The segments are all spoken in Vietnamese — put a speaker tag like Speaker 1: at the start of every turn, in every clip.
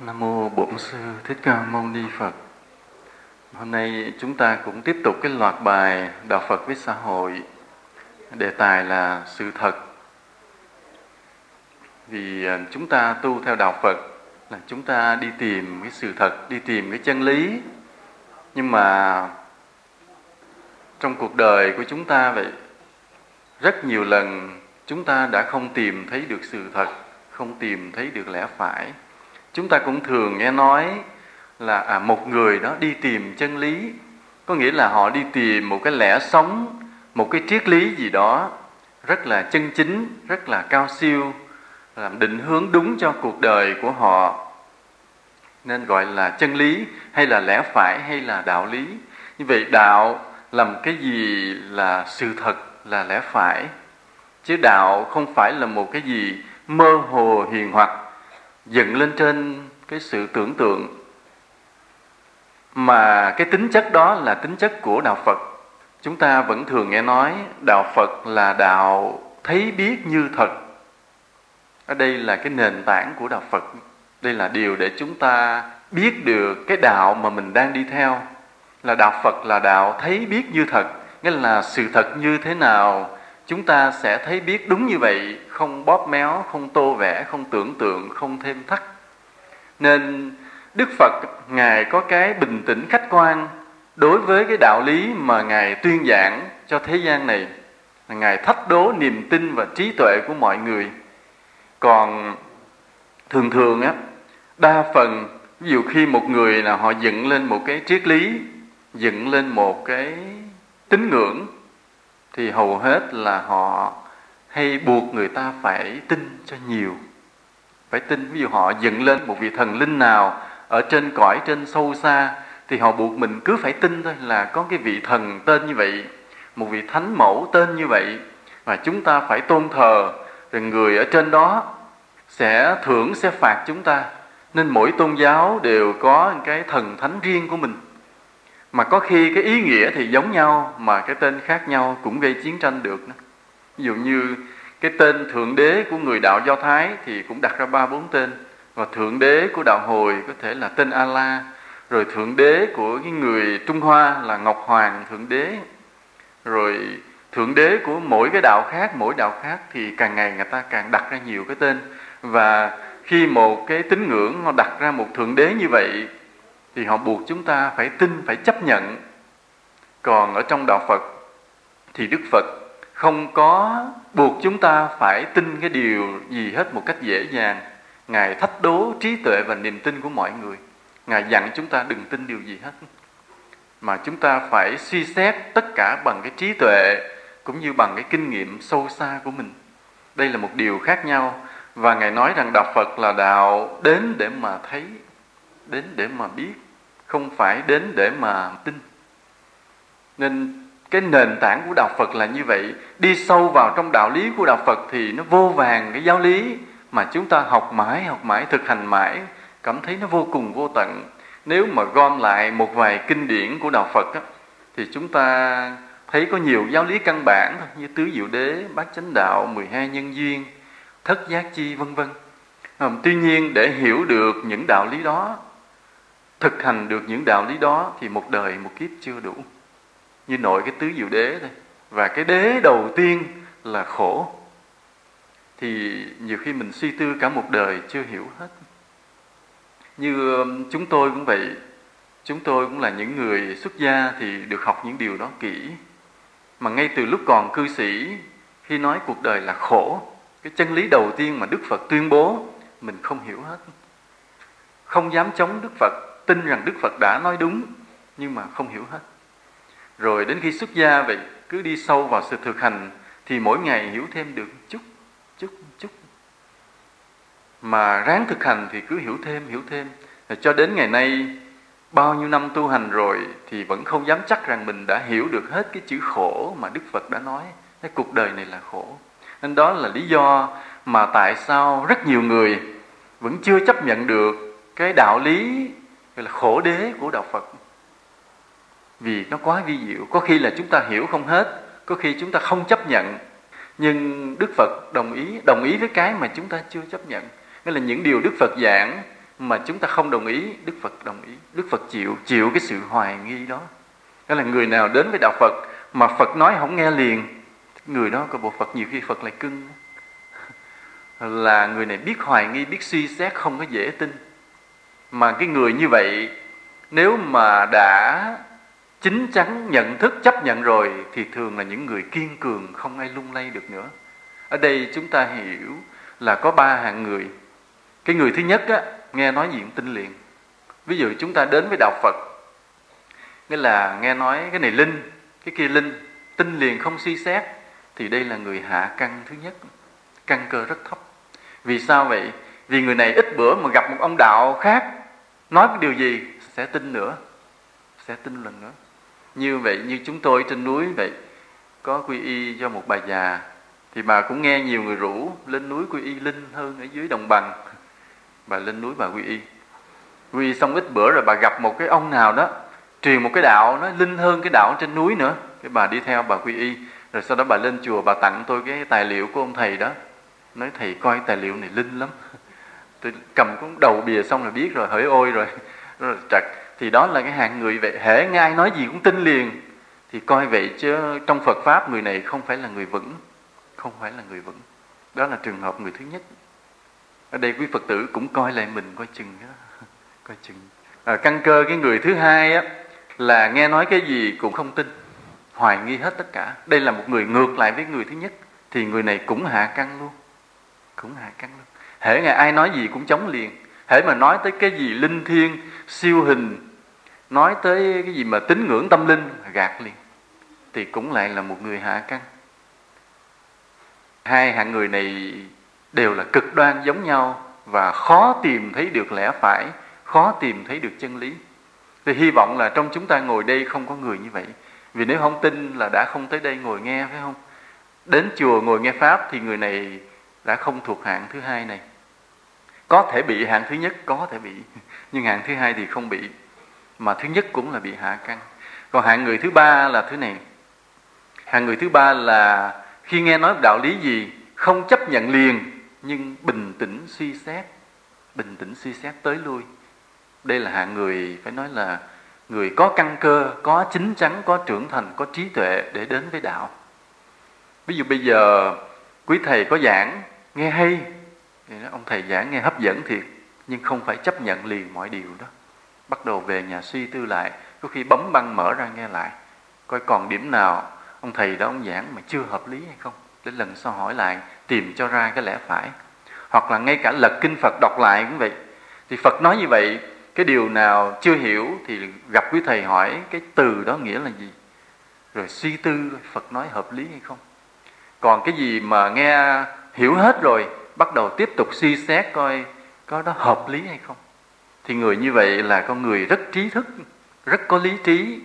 Speaker 1: Nam mô Bổn sư Thích Ca Mâu Ni Phật. Hôm nay chúng ta cũng tiếp tục cái loạt bài đạo Phật với xã hội. Đề tài là sự thật. Vì à, chúng ta tu theo đạo Phật là chúng ta đi tìm cái sự thật, đi tìm cái chân lý. Nhưng mà trong cuộc đời của chúng ta vậy rất nhiều lần chúng ta đã không tìm thấy được sự thật, không tìm thấy được lẽ phải chúng ta cũng thường nghe nói là à, một người đó đi tìm chân lý. Có nghĩa là họ đi tìm một cái lẽ sống một cái triết lý gì đó rất là chân chính rất là cao siêu làm định hướng đúng cho cuộc đời của họ. Nên gọi là chân lý hay là lẽ phải hay là đạo lý. Như vậy đạo làm cái gì là sự thật là lẽ phải? Chứ đạo không phải là một cái gì mơ hồ hiền hoặc dựng lên trên cái sự tưởng tượng mà cái tính chất đó là tính chất của đạo Phật. Chúng ta vẫn thường nghe nói đạo Phật là đạo thấy biết như thật. Ở đây là cái nền tảng của đạo Phật. Đây là điều để chúng ta biết được cái đạo mà mình đang đi theo. Là đạo Phật là đạo thấy biết như thật. Nghĩa là sự thật như thế nào chúng ta sẽ thấy biết đúng như vậy, không bóp méo, không tô vẽ, không tưởng tượng, không thêm thắt. Nên đức phật, ngài có cái bình tĩnh khách quan đối với cái đạo lý mà ngài tuyên giảng cho thế gian này. Là ngài thách đố niềm tin và trí tuệ của mọi người. Còn thường thường á, đa phần, ví dụ khi một người là họ dựng lên một cái triết lý, dựng lên một cái tín ngưỡng thì hầu hết là họ hay buộc người ta phải tin cho nhiều. Phải tin, ví dụ họ dựng lên một vị thần linh nào ở trên cõi, trên sâu xa, thì họ buộc mình cứ phải tin thôi là có cái vị thần tên như vậy, một vị thánh mẫu tên như vậy, và chúng ta phải tôn thờ. Rồi người ở trên đó sẽ thưởng, sẽ phạt chúng ta. Nên mỗi tôn giáo đều có cái thần thánh riêng của mình mà có khi cái ý nghĩa thì giống nhau, mà cái tên khác nhau cũng gây chiến tranh được ví dụ như cái tên thượng đế của người đạo do thái thì cũng đặt ra ba bốn tên. Và thượng đế của đạo hồi có thể là tên Allah rồi thượng đế của cái người trung hoa là ngọc hoàng thượng đế. Rồi thượng đế của mỗi cái đạo khác, mỗi đạo khác thì càng ngày người ta càng đặt ra nhiều cái tên. Và khi một cái tín ngưỡng họ đặt ra một thượng đế như vậy thì họ buộc chúng ta phải tin, phải chấp nhận. Còn ở trong đạo phật thì đức phật không có buộc chúng ta phải tin cái điều gì hết một cách dễ dàng. Ngài thách đố trí tuệ và niềm tin của mọi người. Ngài dặn chúng ta đừng tin điều gì hết. Mà chúng ta phải suy xét tất cả bằng cái trí tuệ cũng như bằng cái kinh nghiệm sâu xa của mình. Đây là một điều khác nhau và ngài nói rằng đạo phật là đạo đến để mà thấy, đến để mà biết không phải đến để mà tin. Nên cái nền tảng của đạo phật là như vậy. Đi sâu vào trong đạo lý của đạo phật thì nó vô vàng cái giáo lý mà chúng ta học mãi học mãi thực hành mãi cảm thấy nó vô cùng vô tận. Nếu mà gom lại một vài kinh điển của đạo phật á, thì chúng ta thấy có nhiều giáo lý căn bản thôi như tứ diệu đế bát chánh đạo 12 nhân duyên thất giác chi vân vân. Ờ, tuy nhiên để hiểu được những đạo lý đó thực hành được những đạo lý đó thì một đời, một kiếp chưa đủ. Như nội cái tứ diệu đế thôi và cái đế đầu tiên là khổ. Thì nhiều khi mình suy tư cả một đời chưa hiểu hết. Như um, chúng tôi cũng vậy. Chúng tôi cũng là những người xuất gia thì được học những điều đó kỹ. Mà ngay từ lúc còn cư sĩ, khi nói cuộc đời là khổ, cái chân lý đầu tiên mà đức phật tuyên bố, mình không hiểu hết. Không dám chống đức phật tin rằng Đức Phật đã nói đúng nhưng mà không hiểu hết. Rồi đến khi xuất gia vậy cứ đi sâu vào sự thực hành thì mỗi ngày hiểu thêm được chút, chút, chút. Mà ráng thực hành thì cứ hiểu thêm, hiểu thêm. Rồi cho đến ngày nay bao nhiêu năm tu hành rồi thì vẫn không dám chắc rằng mình đã hiểu được hết cái chữ khổ mà Đức Phật đã nói. Cái cuộc đời này là khổ. Nên đó là lý do mà tại sao rất nhiều người vẫn chưa chấp nhận được cái đạo lý gọi là khổ đế của đạo Phật? Vì nó quá vi diệu. Có khi là chúng ta hiểu không hết. Có khi chúng ta không chấp nhận. Nhưng Đức Phật đồng ý đồng ý với cái mà chúng ta chưa chấp nhận. Nghĩa là những điều Đức Phật giảng mà chúng ta không đồng ý, đức phật đồng ý. Đức phật chịu chịu cái sự hoài nghi đó. Đó là người nào đến với đạo phật mà phật nói không nghe liền, người đó có bộ phật nhiều khi phật lại cưng. Là người này biết hoài nghi, biết suy xét, không có dễ tin mà cái người như vậy nếu mà đã chính chắn nhận thức chấp nhận rồi thì thường là những người kiên cường không ai lung lay được nữa. Ở đây chúng ta hiểu là có ba hạng người. Cái người thứ nhất á, nghe nói diện tinh tin liền. Ví dụ chúng ta đến với đạo phật nghĩa là nghe nói cái này linh cái kia linh tin liền không suy xét thì đây là người hạ căn thứ nhất. Căn cơ rất thấp. Vì sao vậy? Vì người này ít bữa mà gặp một ông đạo khác nói cái điều gì sẽ tin nữa, sẽ tin lần nữa. Như vậy, như chúng tôi trên núi vậy, có quy y cho một bà già, thì bà cũng nghe nhiều người rủ lên núi quy y linh hơn ở dưới đồng bằng. Bà lên núi bà quy y. Quy y xong ít bữa rồi bà gặp một cái ông nào đó, truyền một cái đạo nó linh hơn cái đạo trên núi nữa. Cái bà đi theo bà quy y, rồi sau đó bà lên chùa bà tặng tôi cái tài liệu của ông thầy đó. Nói, thầy coi tài liệu này linh lắm tôi cầm cuốn đầu bìa xong là biết rồi hỡi ôi rồi. Rồi trật thì đó là cái hạng người vậy hễ ngay nói gì cũng tin liền. Thì coi vậy chứ trong Phật pháp người này không phải là người vững. Không phải là người vững. Đó là trường hợp người thứ nhất. Ở đây quý Phật tử cũng coi lại mình coi chừng đó. Coi chừng. À, căn cơ cái người thứ hai á là nghe nói cái gì cũng không tin. Hoài nghi hết tất cả. Đây là một người ngược lại với người thứ nhất. Thì người này cũng hạ căn luôn. Cũng hạ căn luôn hễ ngày ai nói gì cũng chống liền. Hễ mà nói tới cái gì linh thiêng, siêu hình, nói tới cái gì mà tín ngưỡng tâm linh, gạt liền. Thì cũng lại là một người hạ căn. Hai hạng người này đều là cực đoan giống nhau và khó tìm thấy được lẽ phải, khó tìm thấy được chân lý. Thì hy vọng là trong chúng ta ngồi đây không có người như vậy. Vì nếu không tin là đã không tới đây ngồi nghe, phải không? Đến chùa ngồi nghe pháp thì người này đã không thuộc hạng thứ hai này có thể bị hạng thứ nhất, có thể bị. Nhưng hạng thứ hai thì không bị. Mà thứ nhất cũng là bị hạ căn còn hạng người thứ ba là thứ này. Hạng người thứ ba là khi nghe nói đạo lý gì, không chấp nhận liền, nhưng bình tĩnh suy xét. Bình tĩnh suy xét tới lui. Đây là hạng người, phải nói là người có căn cơ, có chính chắn, có trưởng thành, có trí tuệ để đến với đạo. Ví dụ bây giờ quý thầy có giảng, nghe hay thì ông thầy giảng nghe hấp dẫn thiệt, nhưng không phải chấp nhận liền mọi điều đó. Bắt đầu về nhà suy tư lại, có khi bấm băng mở ra nghe lại. Coi còn điểm nào ông thầy đó ông giảng mà chưa hợp lý hay không? Để lần sau hỏi lại, tìm cho ra cái lẽ phải. Hoặc là ngay cả lật kinh phật đọc lại cũng vậy. Thì phật nói như vậy, cái điều nào chưa hiểu thì gặp quý thầy hỏi cái từ đó nghĩa là gì? Rồi suy tư, phật nói hợp lý hay không? Còn cái gì mà nghe hiểu hết rồi bắt đầu tiếp tục suy xét coi có đó hợp lý hay không. Thì người như vậy là con người rất trí thức, rất có lý trí,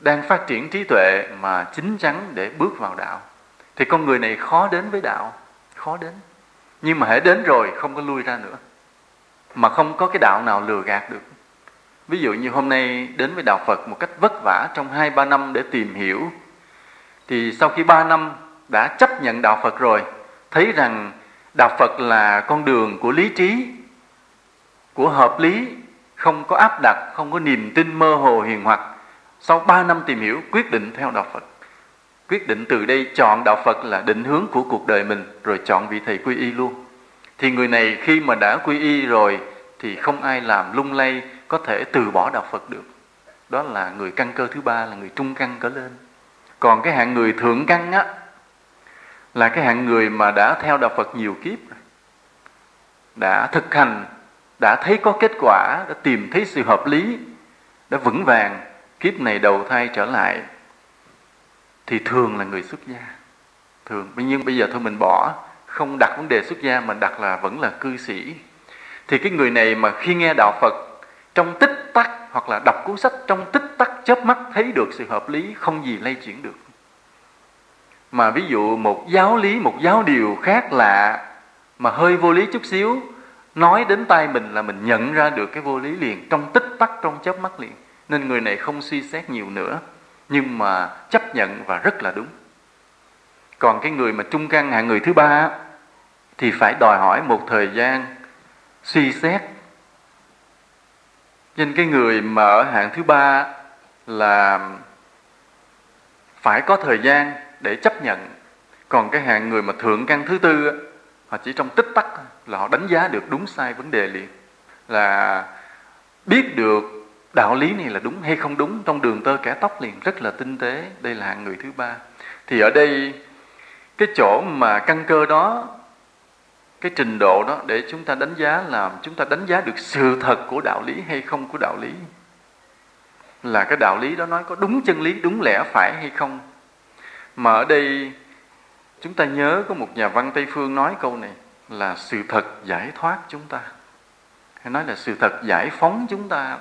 Speaker 1: đang phát triển trí tuệ mà chính chắn để bước vào đạo. Thì con người này khó đến với đạo, khó đến. Nhưng mà hãy đến rồi không có lui ra nữa, mà không có cái đạo nào lừa gạt được. Ví dụ như hôm nay đến với đạo phật một cách vất vả trong hai, ba năm để tìm hiểu, thì sau khi ba năm đã chấp nhận đạo phật rồi, thấy rằng đạo phật là con đường của lý trí, của hợp lý, không có áp đặt, không có niềm tin mơ hồ hiền hoặc. Sau ba năm tìm hiểu, quyết định theo đạo phật. Quyết định từ đây chọn đạo phật là định hướng của cuộc đời mình, rồi chọn vị thầy quy y luôn. Thì người này khi mà đã quy y rồi, thì không ai làm lung lay, có thể từ bỏ đạo phật được. Đó là người căn cơ thứ ba, là người trung căn trở lên. Còn cái hạng người thượng căn á là cái hạng người mà đã theo đạo phật nhiều kiếp rồi. Đã thực hành, đã thấy có kết quả, đã tìm thấy sự hợp lý, đã vững vàng, kiếp này đầu thai trở lại, thì thường là người xuất gia. Thường. Nhưng bây giờ thôi mình bỏ, không đặt vấn đề xuất gia mà đặt là vẫn là cư sĩ. Thì cái người này mà khi nghe đạo phật, trong tích tắc hoặc là đọc cuốn sách, trong tích tắc chớp mắt thấy được sự hợp lý, không gì lay chuyển được mà ví dụ một giáo lý, một giáo điều khác lạ mà hơi vô lý chút xíu, nói đến tay mình là mình nhận ra được cái vô lý liền, trong tích tắc, trong chớp mắt liền. Nên người này không suy xét nhiều nữa, nhưng mà chấp nhận và rất là đúng. Còn cái người mà trung căn hạng người thứ ba thì phải đòi hỏi một thời gian suy xét. Nên cái người mà ở hạng thứ ba là phải có thời gian để chấp nhận. Còn cái hạng người mà thượng căn thứ tư họ chỉ trong tích tắc là họ đánh giá được đúng sai vấn đề liền. Là biết được đạo lý này là đúng hay không đúng trong đường tơ kẻ tóc liền, rất là tinh tế. Đây là hạng người thứ ba. Thì ở đây, cái chỗ mà căn cơ đó, cái trình độ đó để chúng ta đánh giá là chúng ta đánh giá được sự thật của đạo lý hay không của đạo lý. Là cái đạo lý đó nói có đúng chân lý, đúng lẽ phải hay không mà ở đây, chúng ta nhớ có một nhà văn tây phương nói câu này là sự thật giải thoát chúng ta. Hay nói là sự thật giải phóng chúng ta.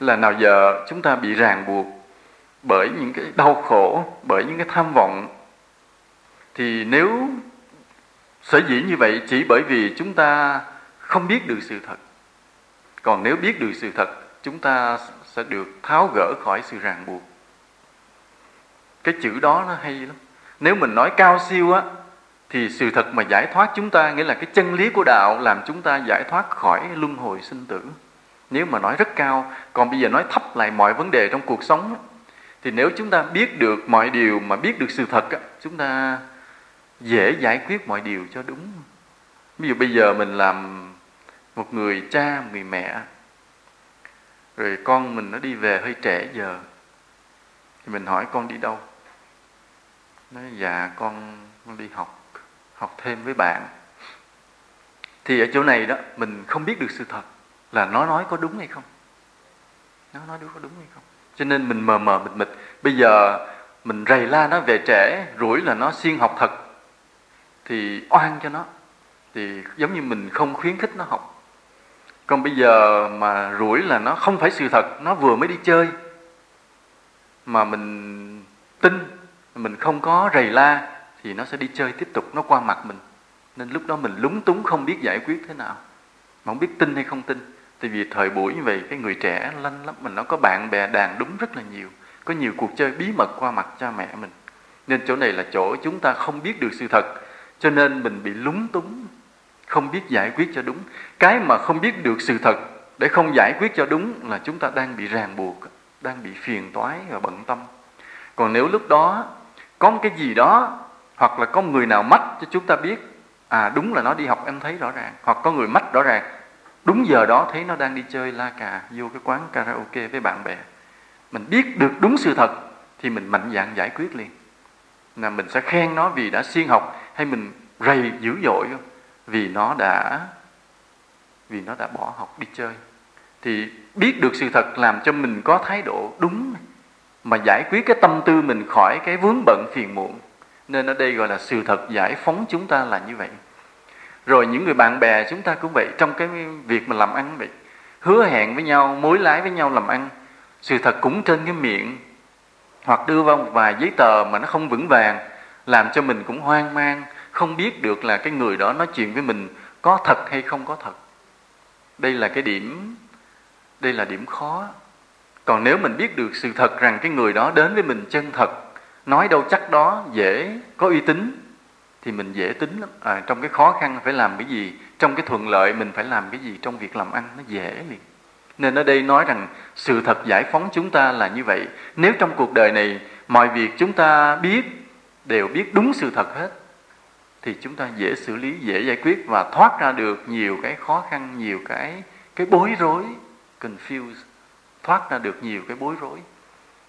Speaker 1: Là nào giờ chúng ta bị ràng buộc bởi những cái đau khổ, bởi những cái tham vọng. Thì nếu sở dĩ như vậy chỉ bởi vì chúng ta không biết được sự thật. Còn nếu biết được sự thật, chúng ta sẽ được tháo gỡ khỏi sự ràng buộc cái chữ đó nó hay lắm. Nếu mình nói cao siêu á thì sự thật mà giải thoát chúng ta nghĩa là cái chân lý của đạo làm chúng ta giải thoát khỏi luân hồi sinh tử. Nếu mà nói rất cao còn bây giờ nói thấp lại mọi vấn đề trong cuộc sống á, thì nếu chúng ta biết được mọi điều mà biết được sự thật á, chúng ta dễ giải quyết mọi điều cho đúng. Ví dụ bây giờ mình làm một người cha một người mẹ rồi con mình nó đi về hơi trễ giờ thì mình hỏi con đi đâu? Nói dạ con, đi học học thêm với bạn. Thì ở chỗ này đó mình không biết được sự thật là nó nói có đúng hay không. Nó nói đúng có đúng hay không. Cho nên mình mờ mờ mịt mịt bây giờ mình rầy la nó về trễ rủi là nó siêng học thật thì oan cho nó. Thì giống như mình không khuyến khích nó học. Còn bây giờ mà rủi là nó không phải sự thật nó vừa mới đi chơi mà mình tin mình không có rầy la thì nó sẽ đi chơi tiếp tục, nó qua mặt mình. Nên lúc đó mình lúng túng không biết giải quyết thế nào. Mà không biết tin hay không tin. Tại vì thời buổi như vậy cái người trẻ lanh lắm mình nó có bạn bè đàn đúng rất là nhiều. Có nhiều cuộc chơi bí mật qua mặt cha mẹ mình. Nên chỗ này là chỗ chúng ta không biết được sự thật. Cho nên mình bị lúng túng, không biết giải quyết cho đúng. Cái mà không biết được sự thật để không giải quyết cho đúng là chúng ta đang bị ràng buộc, đang bị phiền toái và bận tâm. Còn nếu lúc đó có một cái gì đó, hoặc là có người nào mách cho chúng ta biết à đúng là nó đi học, em thấy rõ ràng. Hoặc có người mách rõ ràng, đúng giờ đó thấy nó đang đi chơi la cà vô cái quán karaoke với bạn bè. Mình biết được đúng sự thật thì mình mạnh dạn giải quyết liền. Là mình sẽ khen nó vì đã siêng học hay mình rầy dữ dội vì nó đã, vì nó đã bỏ học đi chơi. Thì biết được sự thật làm cho mình có thái độ đúng mà giải quyết cái tâm tư mình khỏi cái vướng bận phiền muộn. Nên ở đây gọi là sự thật giải phóng chúng ta là như vậy. Rồi những người bạn bè chúng ta cũng vậy, trong cái việc mà làm ăn vậy, hứa hẹn với nhau, mối lái với nhau làm ăn, sự thật cũng trên cái miệng, hoặc đưa vào một vài giấy tờ mà nó không vững vàng, làm cho mình cũng hoang mang, không biết được là cái người đó nói chuyện với mình có thật hay không có thật. Đây là cái điểm, đây là điểm khó còn nếu mình biết được sự thật rằng cái người đó đến với mình chân thật nói đâu chắc đó dễ có uy tín thì mình dễ tính lắm. À, trong cái khó khăn phải làm cái gì trong cái thuận lợi mình phải làm cái gì trong việc làm ăn nó dễ liền. Nên ở đây nói rằng sự thật giải phóng chúng ta là như vậy. Nếu trong cuộc đời này mọi việc chúng ta biết đều biết đúng sự thật hết thì chúng ta dễ xử lý dễ giải quyết và thoát ra được nhiều cái khó khăn nhiều cái cái bối rối confuse thoát ra được nhiều cái bối rối.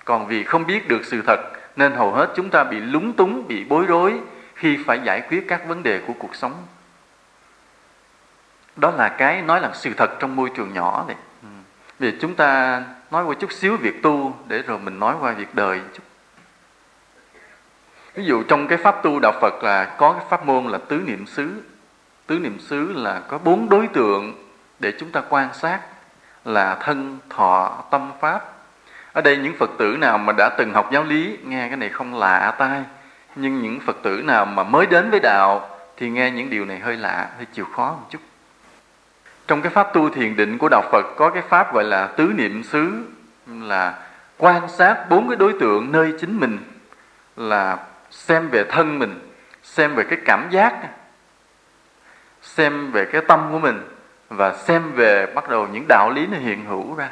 Speaker 1: Còn vì không biết được sự thật, nên hầu hết chúng ta bị lúng túng, bị bối rối khi phải giải quyết các vấn đề của cuộc sống. Đó là cái nói là sự thật trong môi trường nhỏ này ừ. vì chúng ta nói qua chút xíu việc tu để rồi mình nói qua việc đời chút. Ví dụ trong cái pháp tu đạo phật là có cái pháp môn là tứ niệm xứ. Tứ niệm xứ là có bốn đối tượng để chúng ta quan sát là thân, thọ, tâm pháp. Ở đây những phật tử nào mà đã từng học giáo lý, nghe cái này không lạ tai. Nhưng những phật tử nào mà mới đến với đạo thì nghe những điều này hơi lạ, hơi chịu khó một chút. Trong cái pháp tu thiền định của đạo phật có cái pháp gọi là tứ niệm xứ, là quan sát bốn cái đối tượng nơi chính mình, là xem về thân mình, xem về cái cảm giác, xem về cái tâm của mình và xem về bắt đầu những đạo lý nó hiện hữu ra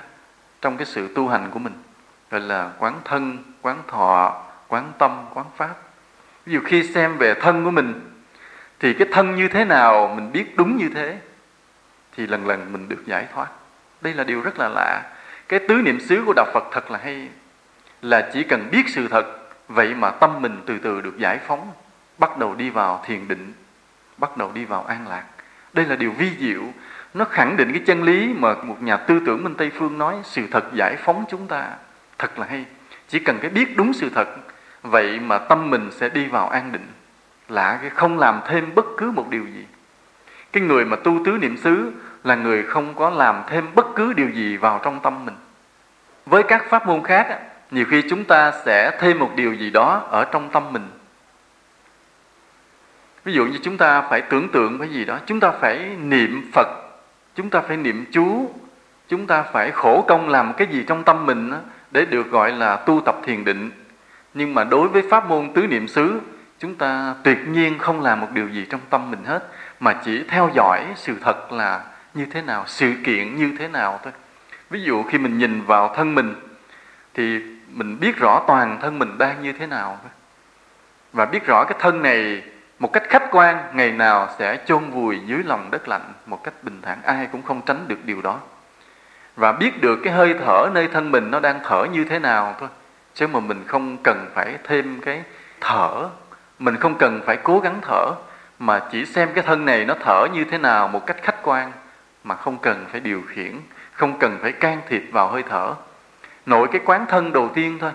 Speaker 1: trong cái sự tu hành của mình, gọi là quán thân, quán thọ, quán tâm, quán pháp. Ví dụ khi xem về thân của mình, thì cái thân như thế nào, mình biết đúng như thế, thì lần lần mình được giải thoát. Đây là điều rất là lạ. Cái tứ niệm xứ của đạo phật thật là hay, là chỉ cần biết sự thật, vậy mà tâm mình từ từ được giải phóng, bắt đầu đi vào thiền định, bắt đầu đi vào an lạc. Đây là điều vi diệu nó khẳng định cái chân lý mà một nhà tư tưởng bên tây phương nói, sự thật giải phóng chúng ta. Thật là hay. Chỉ cần cái biết đúng sự thật, vậy mà tâm mình sẽ đi vào an định. Lạ cái không làm thêm bất cứ một điều gì. Cái người mà tu tứ niệm xứ là người không có làm thêm bất cứ điều gì vào trong tâm mình. Với các pháp môn khác nhiều khi chúng ta sẽ thêm một điều gì đó ở trong tâm mình. Ví dụ như chúng ta phải tưởng tượng cái gì đó, chúng ta phải niệm phật chúng ta phải niệm chú chúng ta phải khổ công làm cái gì trong tâm mình để được gọi là tu tập thiền định. Nhưng mà đối với pháp môn tứ niệm xứ, chúng ta tuyệt nhiên không làm một điều gì trong tâm mình hết, mà chỉ theo dõi sự thật là như thế nào, sự kiện như thế nào thôi. Ví dụ khi mình nhìn vào thân mình, thì mình biết rõ toàn thân mình đang như thế nào và biết rõ cái thân này một cách khách quan, ngày nào sẽ chôn vùi dưới lòng đất lạnh, một cách bình thản, ai cũng không tránh được điều đó. Và biết được cái hơi thở nơi thân mình nó đang thở như thế nào thôi, chứ mà mình không cần phải thêm cái thở, mình không cần phải cố gắng thở, mà chỉ xem cái thân này nó thở như thế nào một cách khách quan, mà không cần phải điều khiển, không cần phải can thiệp vào hơi thở. Nội cái quán thân đầu tiên thôi,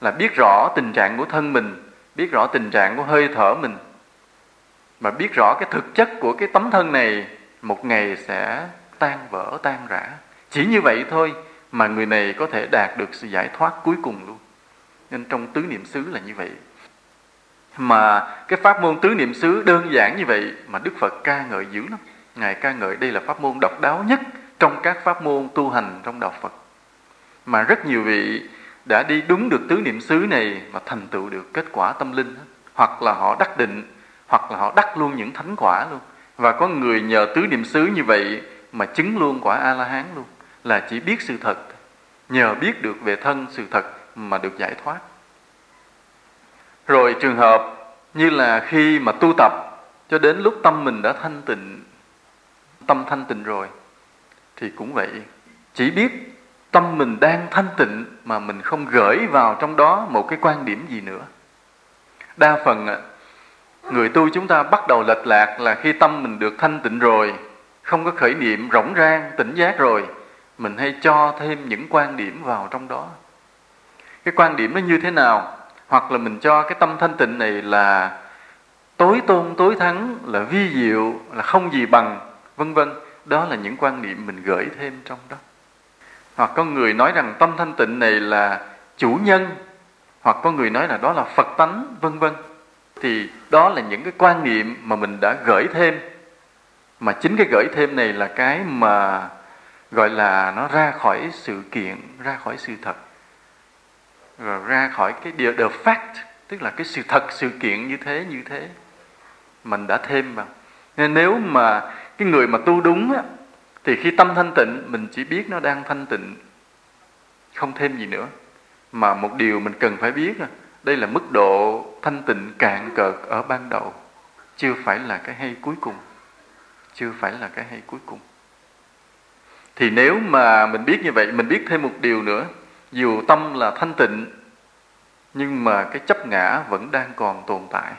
Speaker 1: là biết rõ tình trạng của thân mình, biết rõ tình trạng của hơi thở mình mà biết rõ cái thực chất của cái tấm thân này, một ngày sẽ tan vỡ, tan rã. Chỉ như vậy thôi mà người này có thể đạt được sự giải thoát cuối cùng luôn. Nên trong tứ niệm xứ là như vậy. Mà cái pháp môn tứ niệm xứ đơn giản như vậy mà đức phật ca ngợi dữ lắm. Ngài ca ngợi đây là pháp môn độc đáo nhất trong các pháp môn tu hành trong đạo phật. Mà rất nhiều vị đã đi đúng được tứ niệm xứ này mà thành tựu được kết quả tâm linh hoặc là họ đắc định hoặc là họ đắc luôn những thánh quả luôn. Và có người nhờ tứ niệm xứ như vậy mà chứng luôn quả a la hán luôn, là chỉ biết sự thật. Nhờ biết được về thân sự thật mà được giải thoát. Rồi trường hợp như là khi mà tu tập, cho đến lúc tâm mình đã thanh tịnh, tâm thanh tịnh rồi, thì cũng vậy. Chỉ biết tâm mình đang thanh tịnh mà mình không gửi vào trong đó một cái quan điểm gì nữa. Đa phần người tu chúng ta bắt đầu lệch lạc là khi tâm mình được thanh tịnh rồi, không có khởi niệm rỗng rang, tỉnh giác rồi, mình hay cho thêm những quan điểm vào trong đó. Cái quan điểm nó như thế nào? Hoặc là mình cho cái tâm thanh tịnh này là tối tôn, tối thắng, là vi diệu, là không gì bằng, vân vân. Đó là những quan niệm mình gửi thêm trong đó. Hoặc có người nói rằng tâm thanh tịnh này là chủ nhân, hoặc có người nói là đó là phật tánh, vân vân thì đó là những cái quan niệm mà mình đã gửi thêm. Mà chính cái gửi thêm này là cái mà gọi là nó ra khỏi sự kiện ra khỏi sự thật. Rồi ra khỏi cái điều the fact tức là cái sự thật sự kiện như thế như thế. Mình đã thêm vào. Nên nếu mà cái người mà tu đúng á, thì khi tâm thanh tịnh mình chỉ biết nó đang thanh tịnh. Không thêm gì nữa. Mà một điều mình cần phải biết là đây là mức độ thanh tịnh cạn cợt ở ban đầu. Chưa phải là cái hay cuối cùng. Chưa phải là cái hay cuối cùng. Thì nếu mà mình biết như vậy, mình biết thêm một điều nữa. Dù tâm là thanh tịnh, nhưng mà cái chấp ngã vẫn đang còn tồn tại.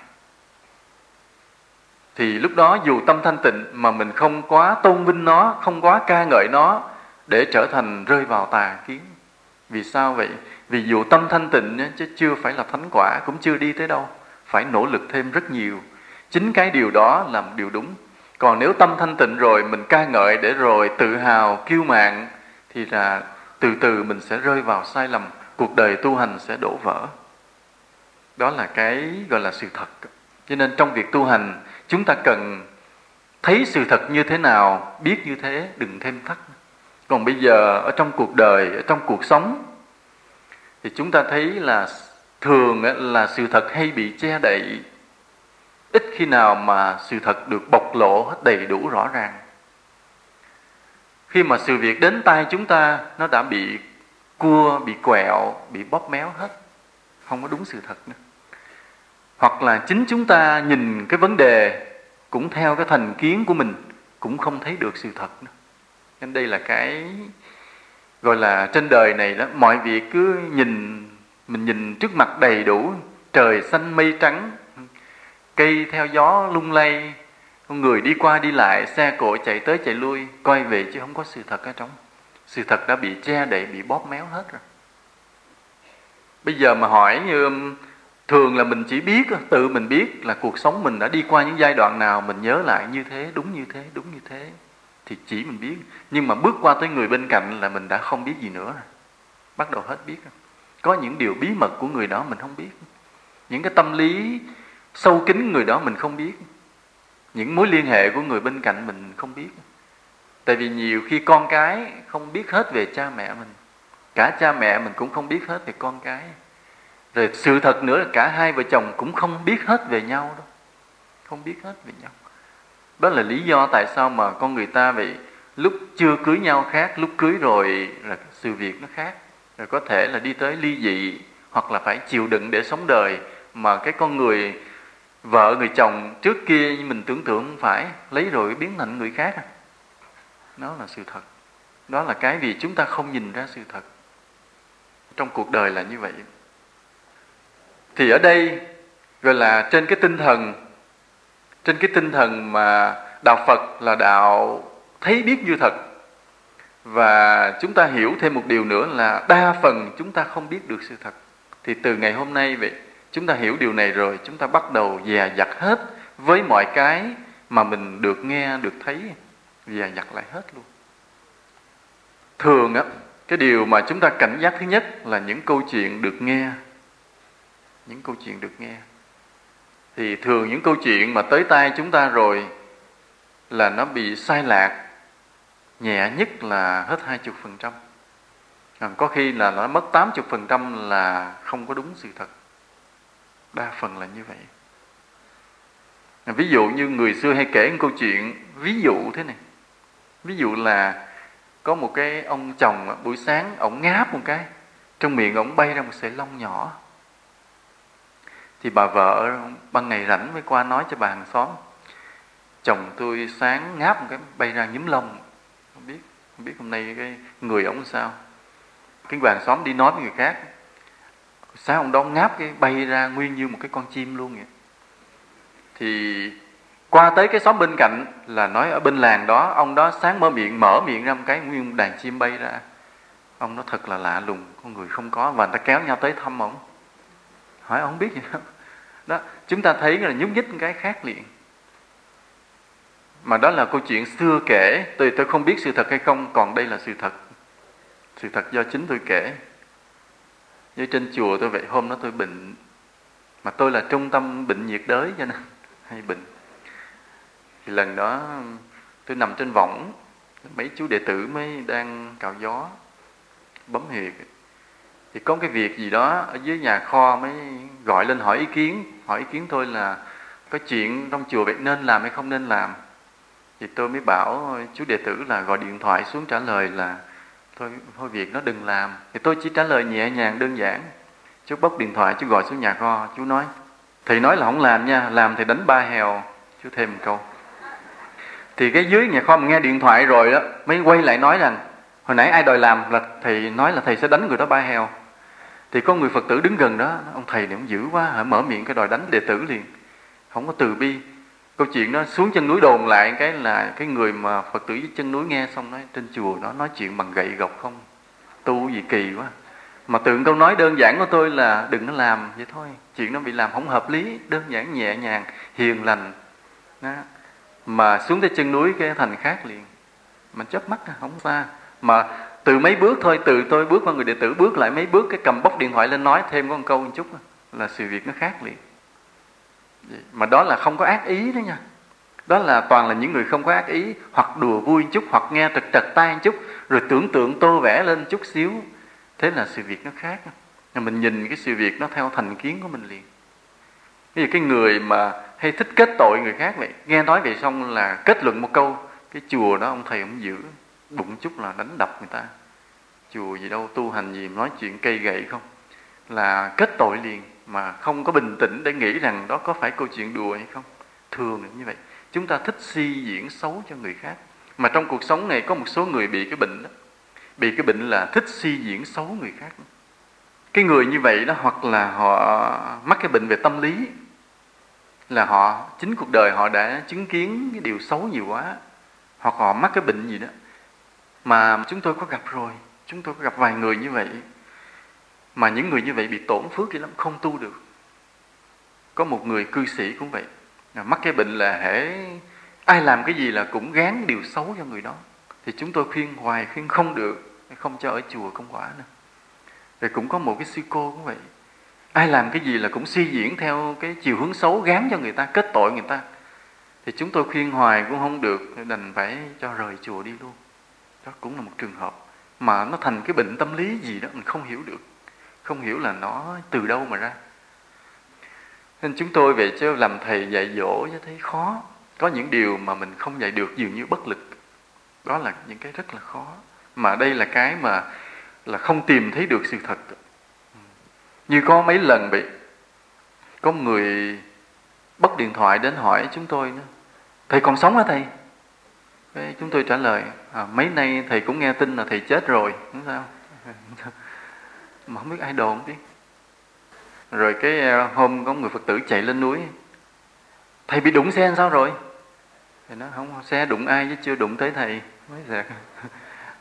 Speaker 1: Thì lúc đó dù tâm thanh tịnh mà mình không quá tôn vinh nó, không quá ca ngợi nó để trở thành rơi vào tà kiến. Vì sao vậy? Vì dù tâm thanh tịnh chứ chưa phải là thánh quả, cũng chưa đi tới đâu. Phải nỗ lực thêm rất nhiều. Chính cái điều đó là một điều đúng. Còn nếu tâm thanh tịnh rồi, mình ca ngợi để rồi tự hào, kiêu mạn, thì là từ từ mình sẽ rơi vào sai lầm, cuộc đời tu hành sẽ đổ vỡ. Đó là cái gọi là sự thật. Cho nên trong việc tu hành, chúng ta cần thấy sự thật như thế nào, biết như thế, đừng thêm thắt. Còn bây giờ, ở trong cuộc đời, ở trong cuộc sống thì chúng ta thấy là thường là sự thật hay bị che đậy, ít khi nào mà sự thật được bộc lộ hết đầy đủ rõ ràng. Khi mà sự việc đến tay chúng ta, nó đã bị cua, bị quẹo, bị bóp méo hết. Không có đúng sự thật nữa. Hoặc là chính chúng ta nhìn cái vấn đề cũng theo cái thành kiến của mình, cũng không thấy được sự thật nữa. Nên đây là cái gọi là trên đời này đó, mọi việc cứ nhìn, mình nhìn trước mặt đầy đủ, trời xanh mây trắng, cây theo gió lung lay con người đi qua đi lại, xe cộ chạy tới chạy lui coi về chứ không có sự thật ở trong. Sự thật đã bị che đậy, bị bóp méo hết rồi. Bây giờ mà hỏi như um, thường là mình chỉ biết, tự mình biết là cuộc sống mình đã đi qua những giai đoạn nào, mình nhớ lại như thế, đúng như thế, đúng như thế thì chỉ mình biết. Nhưng mà bước qua tới người bên cạnh là mình đã không biết gì nữa. Rồi bắt đầu hết biết. Có những điều bí mật của người đó mình không biết. Những cái tâm lý sâu kín người đó mình không biết. Những mối liên hệ của người bên cạnh mình không biết. Tại vì nhiều khi con cái không biết hết về cha mẹ mình. Cả cha mẹ mình cũng không biết hết về con cái. Rồi sự thật nữa là cả hai vợ chồng cũng không biết hết về nhau đâu. Không biết hết về nhau đó là lý do tại sao mà con người ta vậy lúc chưa cưới nhau khác, lúc cưới rồi là sự việc nó khác. Rồi có thể là đi tới ly dị hoặc là phải chịu đựng để sống đời. Mà cái con người, vợ người chồng trước kia mình tưởng tượng không phải lấy rồi biến thành người khác à. đó là sự thật. Đó là cái vì chúng ta không nhìn ra sự thật. Trong cuộc đời là như vậy. Thì ở đây, gọi là trên cái tinh thần trên cái tinh thần mà đạo Phật là đạo thấy biết như thật. Và chúng ta hiểu thêm một điều nữa là đa phần chúng ta không biết được sự thật. Thì từ ngày hôm nay vậy, chúng ta hiểu điều này rồi, chúng ta bắt đầu dè dặt hết với mọi cái mà mình được nghe, được thấy, dè dặt lại hết luôn. Thường á, cái điều mà chúng ta cảnh giác thứ nhất là những câu chuyện được nghe. Những câu chuyện được nghe thì thường những câu chuyện mà tới tai chúng ta rồi là nó bị sai lạc, nhẹ nhất là hết hai chục phần trăm. Có khi là nó mất tám chục phần trăm là không có đúng sự thật. Đa phần là như vậy. Ví dụ như người xưa hay kể một câu chuyện, ví dụ thế này. Ví dụ là có một cái ông chồng, buổi sáng ổng ngáp một cái, trong miệng ổng bay ra một sợi lông nhỏ thì bà vợ ban ngày rảnh mới qua nói cho bà hàng xóm. Chồng tôi sáng ngáp một cái, bay ra nhúm lông. Không biết không biết hôm nay cái người ổng sao. Cái bà hàng xóm đi nói với người khác. Sáng ông đó ngáp cái, bay ra nguyên như một cái con chim luôn vậy? Thì qua tới cái xóm bên cạnh là nói ở bên làng đó, ông đó sáng mở miệng mở miệng ra một cái, nguyên đàn chim bay ra. Ông nó thật là lạ lùng, con người không có, và người ta kéo nhau tới thăm ông hỏi ông biết gì không đó, chúng ta thấy là nhúc nhích cái khác liền. Mà đó là câu chuyện xưa kể. Tôi tôi không biết sự thật hay không, còn đây là sự thật. Sự thật do chính tôi kể. Như trên chùa tôi vậy, hôm đó tôi bệnh. Mà tôi là trung tâm bệnh nhiệt đới cho nên hay bệnh. Thì lần đó, tôi nằm trên võng. Mấy chú đệ tử mới đang cào gió, bấm huyệt thì có cái việc gì đó ở dưới nhà kho mới gọi lên hỏi ý kiến. Hỏi ý kiến thôi là có chuyện trong chùa vậy nên làm hay không nên làm. Thì tôi mới bảo chú đệ tử là gọi điện thoại xuống trả lời là, thôi thôi việc nó đừng làm. Thì tôi chỉ trả lời nhẹ nhàng, đơn giản. Chú bốc điện thoại, chú gọi xuống nhà kho, chú nói, thầy nói là không làm nha, làm thì đánh ba hèo. Chú thêm một câu. Thì cái dưới nhà kho mà nghe điện thoại rồi đó, mới quay lại nói rằng, hồi nãy ai đòi làm là thầy nói là thầy sẽ đánh người đó ba hèo thì có người phật tử đứng gần đó, ông thầy này ông dữ quá, hả, mở miệng cái đòi đánh đệ tử liền. Không có từ bi. Câu chuyện đó xuống chân núi đồn lại cái là cái người mà phật tử dưới chân núi nghe xong nói, trên chùa nó nói chuyện bằng gậy gộc không? Tu gì kỳ quá. Mà tưởng câu nói đơn giản của tôi là đừng có làm vậy thôi. Chuyện nó bị làm không hợp lý, đơn giản nhẹ nhàng, hiền lành. Đó. mà xuống tới chân núi cái thành khác liền. Mình chớp mắt không xa. Mà từ mấy bước thôi, từ tôi bước qua người đệ tử, bước lại mấy bước, cái cầm bóc điện thoại lên nói thêm có một câu một chút là sự việc nó khác liền. Mà đó là không có ác ý đó nha. Đó là toàn là những người không có ác ý, hoặc đùa vui chút, hoặc nghe trật trật tay chút, rồi tưởng tượng tô vẽ lên chút xíu. Thế là sự việc nó khác. Mình nhìn cái sự việc nó theo thành kiến của mình liền. Ví cái người mà hay thích kết tội người khác vậy, nghe nói vậy xong là kết luận một câu, cái chùa đó ông thầy ông giữ, bụng chút là đánh đập người ta chùa gì đâu, tu hành gì, nói chuyện cây gậy không? Là kết tội liền, mà không có bình tĩnh để nghĩ rằng đó có phải câu chuyện đùa hay không? Thường là như vậy. Chúng ta thích suy diễn xấu cho người khác. Mà trong cuộc sống này có một số người bị cái bệnh đó. Bị cái bệnh là thích suy diễn xấu người khác. Cái người như vậy đó, hoặc là họ mắc cái bệnh về tâm lý, là họ, chính cuộc đời họ đã chứng kiến cái điều xấu nhiều quá, hoặc họ mắc cái bệnh gì đó, mà chúng tôi có gặp rồi chúng tôi có gặp vài người như vậy, mà những người như vậy bị tổn phước dữ lắm, không tu được. Có một người cư sĩ cũng vậy. Mắc cái bệnh là hễ ai làm cái gì là cũng gán điều xấu cho người đó. Thì chúng tôi khuyên hoài, khuyên không được, không cho ở chùa công quả nữa. Rồi cũng có một cái sư cô cũng vậy. Ai làm cái gì là cũng suy diễn theo cái chiều hướng xấu, gán cho người ta, kết tội người ta. Thì chúng tôi khuyên hoài cũng không được, đành phải cho rời chùa đi luôn. Đó cũng là một trường hợp mà nó thành cái bệnh tâm lý gì đó mình không hiểu được. Không hiểu là nó từ đâu mà ra. Nên chúng tôi về chứ làm thầy dạy dỗ cho thấy khó. Có những điều mà mình không dạy được dường như bất lực. Đó là những cái rất là khó. Mà đây là cái mà là không tìm thấy được sự thật. Như có mấy lần bị có người bắt điện thoại đến hỏi chúng tôi nữa. Thầy còn sống hả thầy? Thế chúng tôi trả lời à, mấy nay thầy cũng nghe tin là thầy chết rồi không sao. Mà không biết ai đồn chứ. Rồi cái à, hôm có người phật tử chạy lên núi thầy bị đụng xe sao rồi? Thì nó không xe đụng ai chứ chưa đụng tới thầy. Mới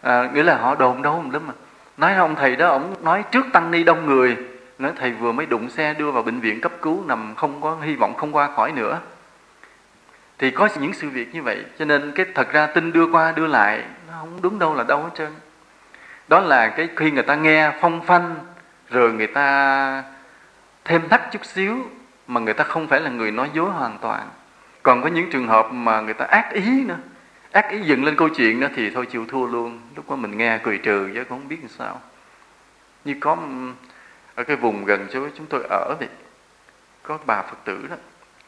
Speaker 1: à, nghĩa là họ đồn đâu lắm mà. Nói ông thầy đó ông nói trước tăng ni đông người nói thầy vừa mới đụng xe đưa vào bệnh viện cấp cứu nằm không có hy vọng không qua khỏi nữa thì có những sự việc như vậy, cho nên cái thật ra tin đưa qua đưa lại, nó không đúng đâu là đâu hết trơn. Đó là cái khi người ta nghe phong phanh, rồi người ta thêm thắt chút xíu mà người ta không phải là người nói dối hoàn toàn. Còn có những trường hợp mà người ta ác ý nữa, ác ý dựng lên câu chuyện đó thì thôi chịu thua luôn. Lúc đó mình nghe cười trừ chứ cũng không biết làm sao. Như có ở cái vùng gần chỗ chúng tôi ở thì có bà phật tử đó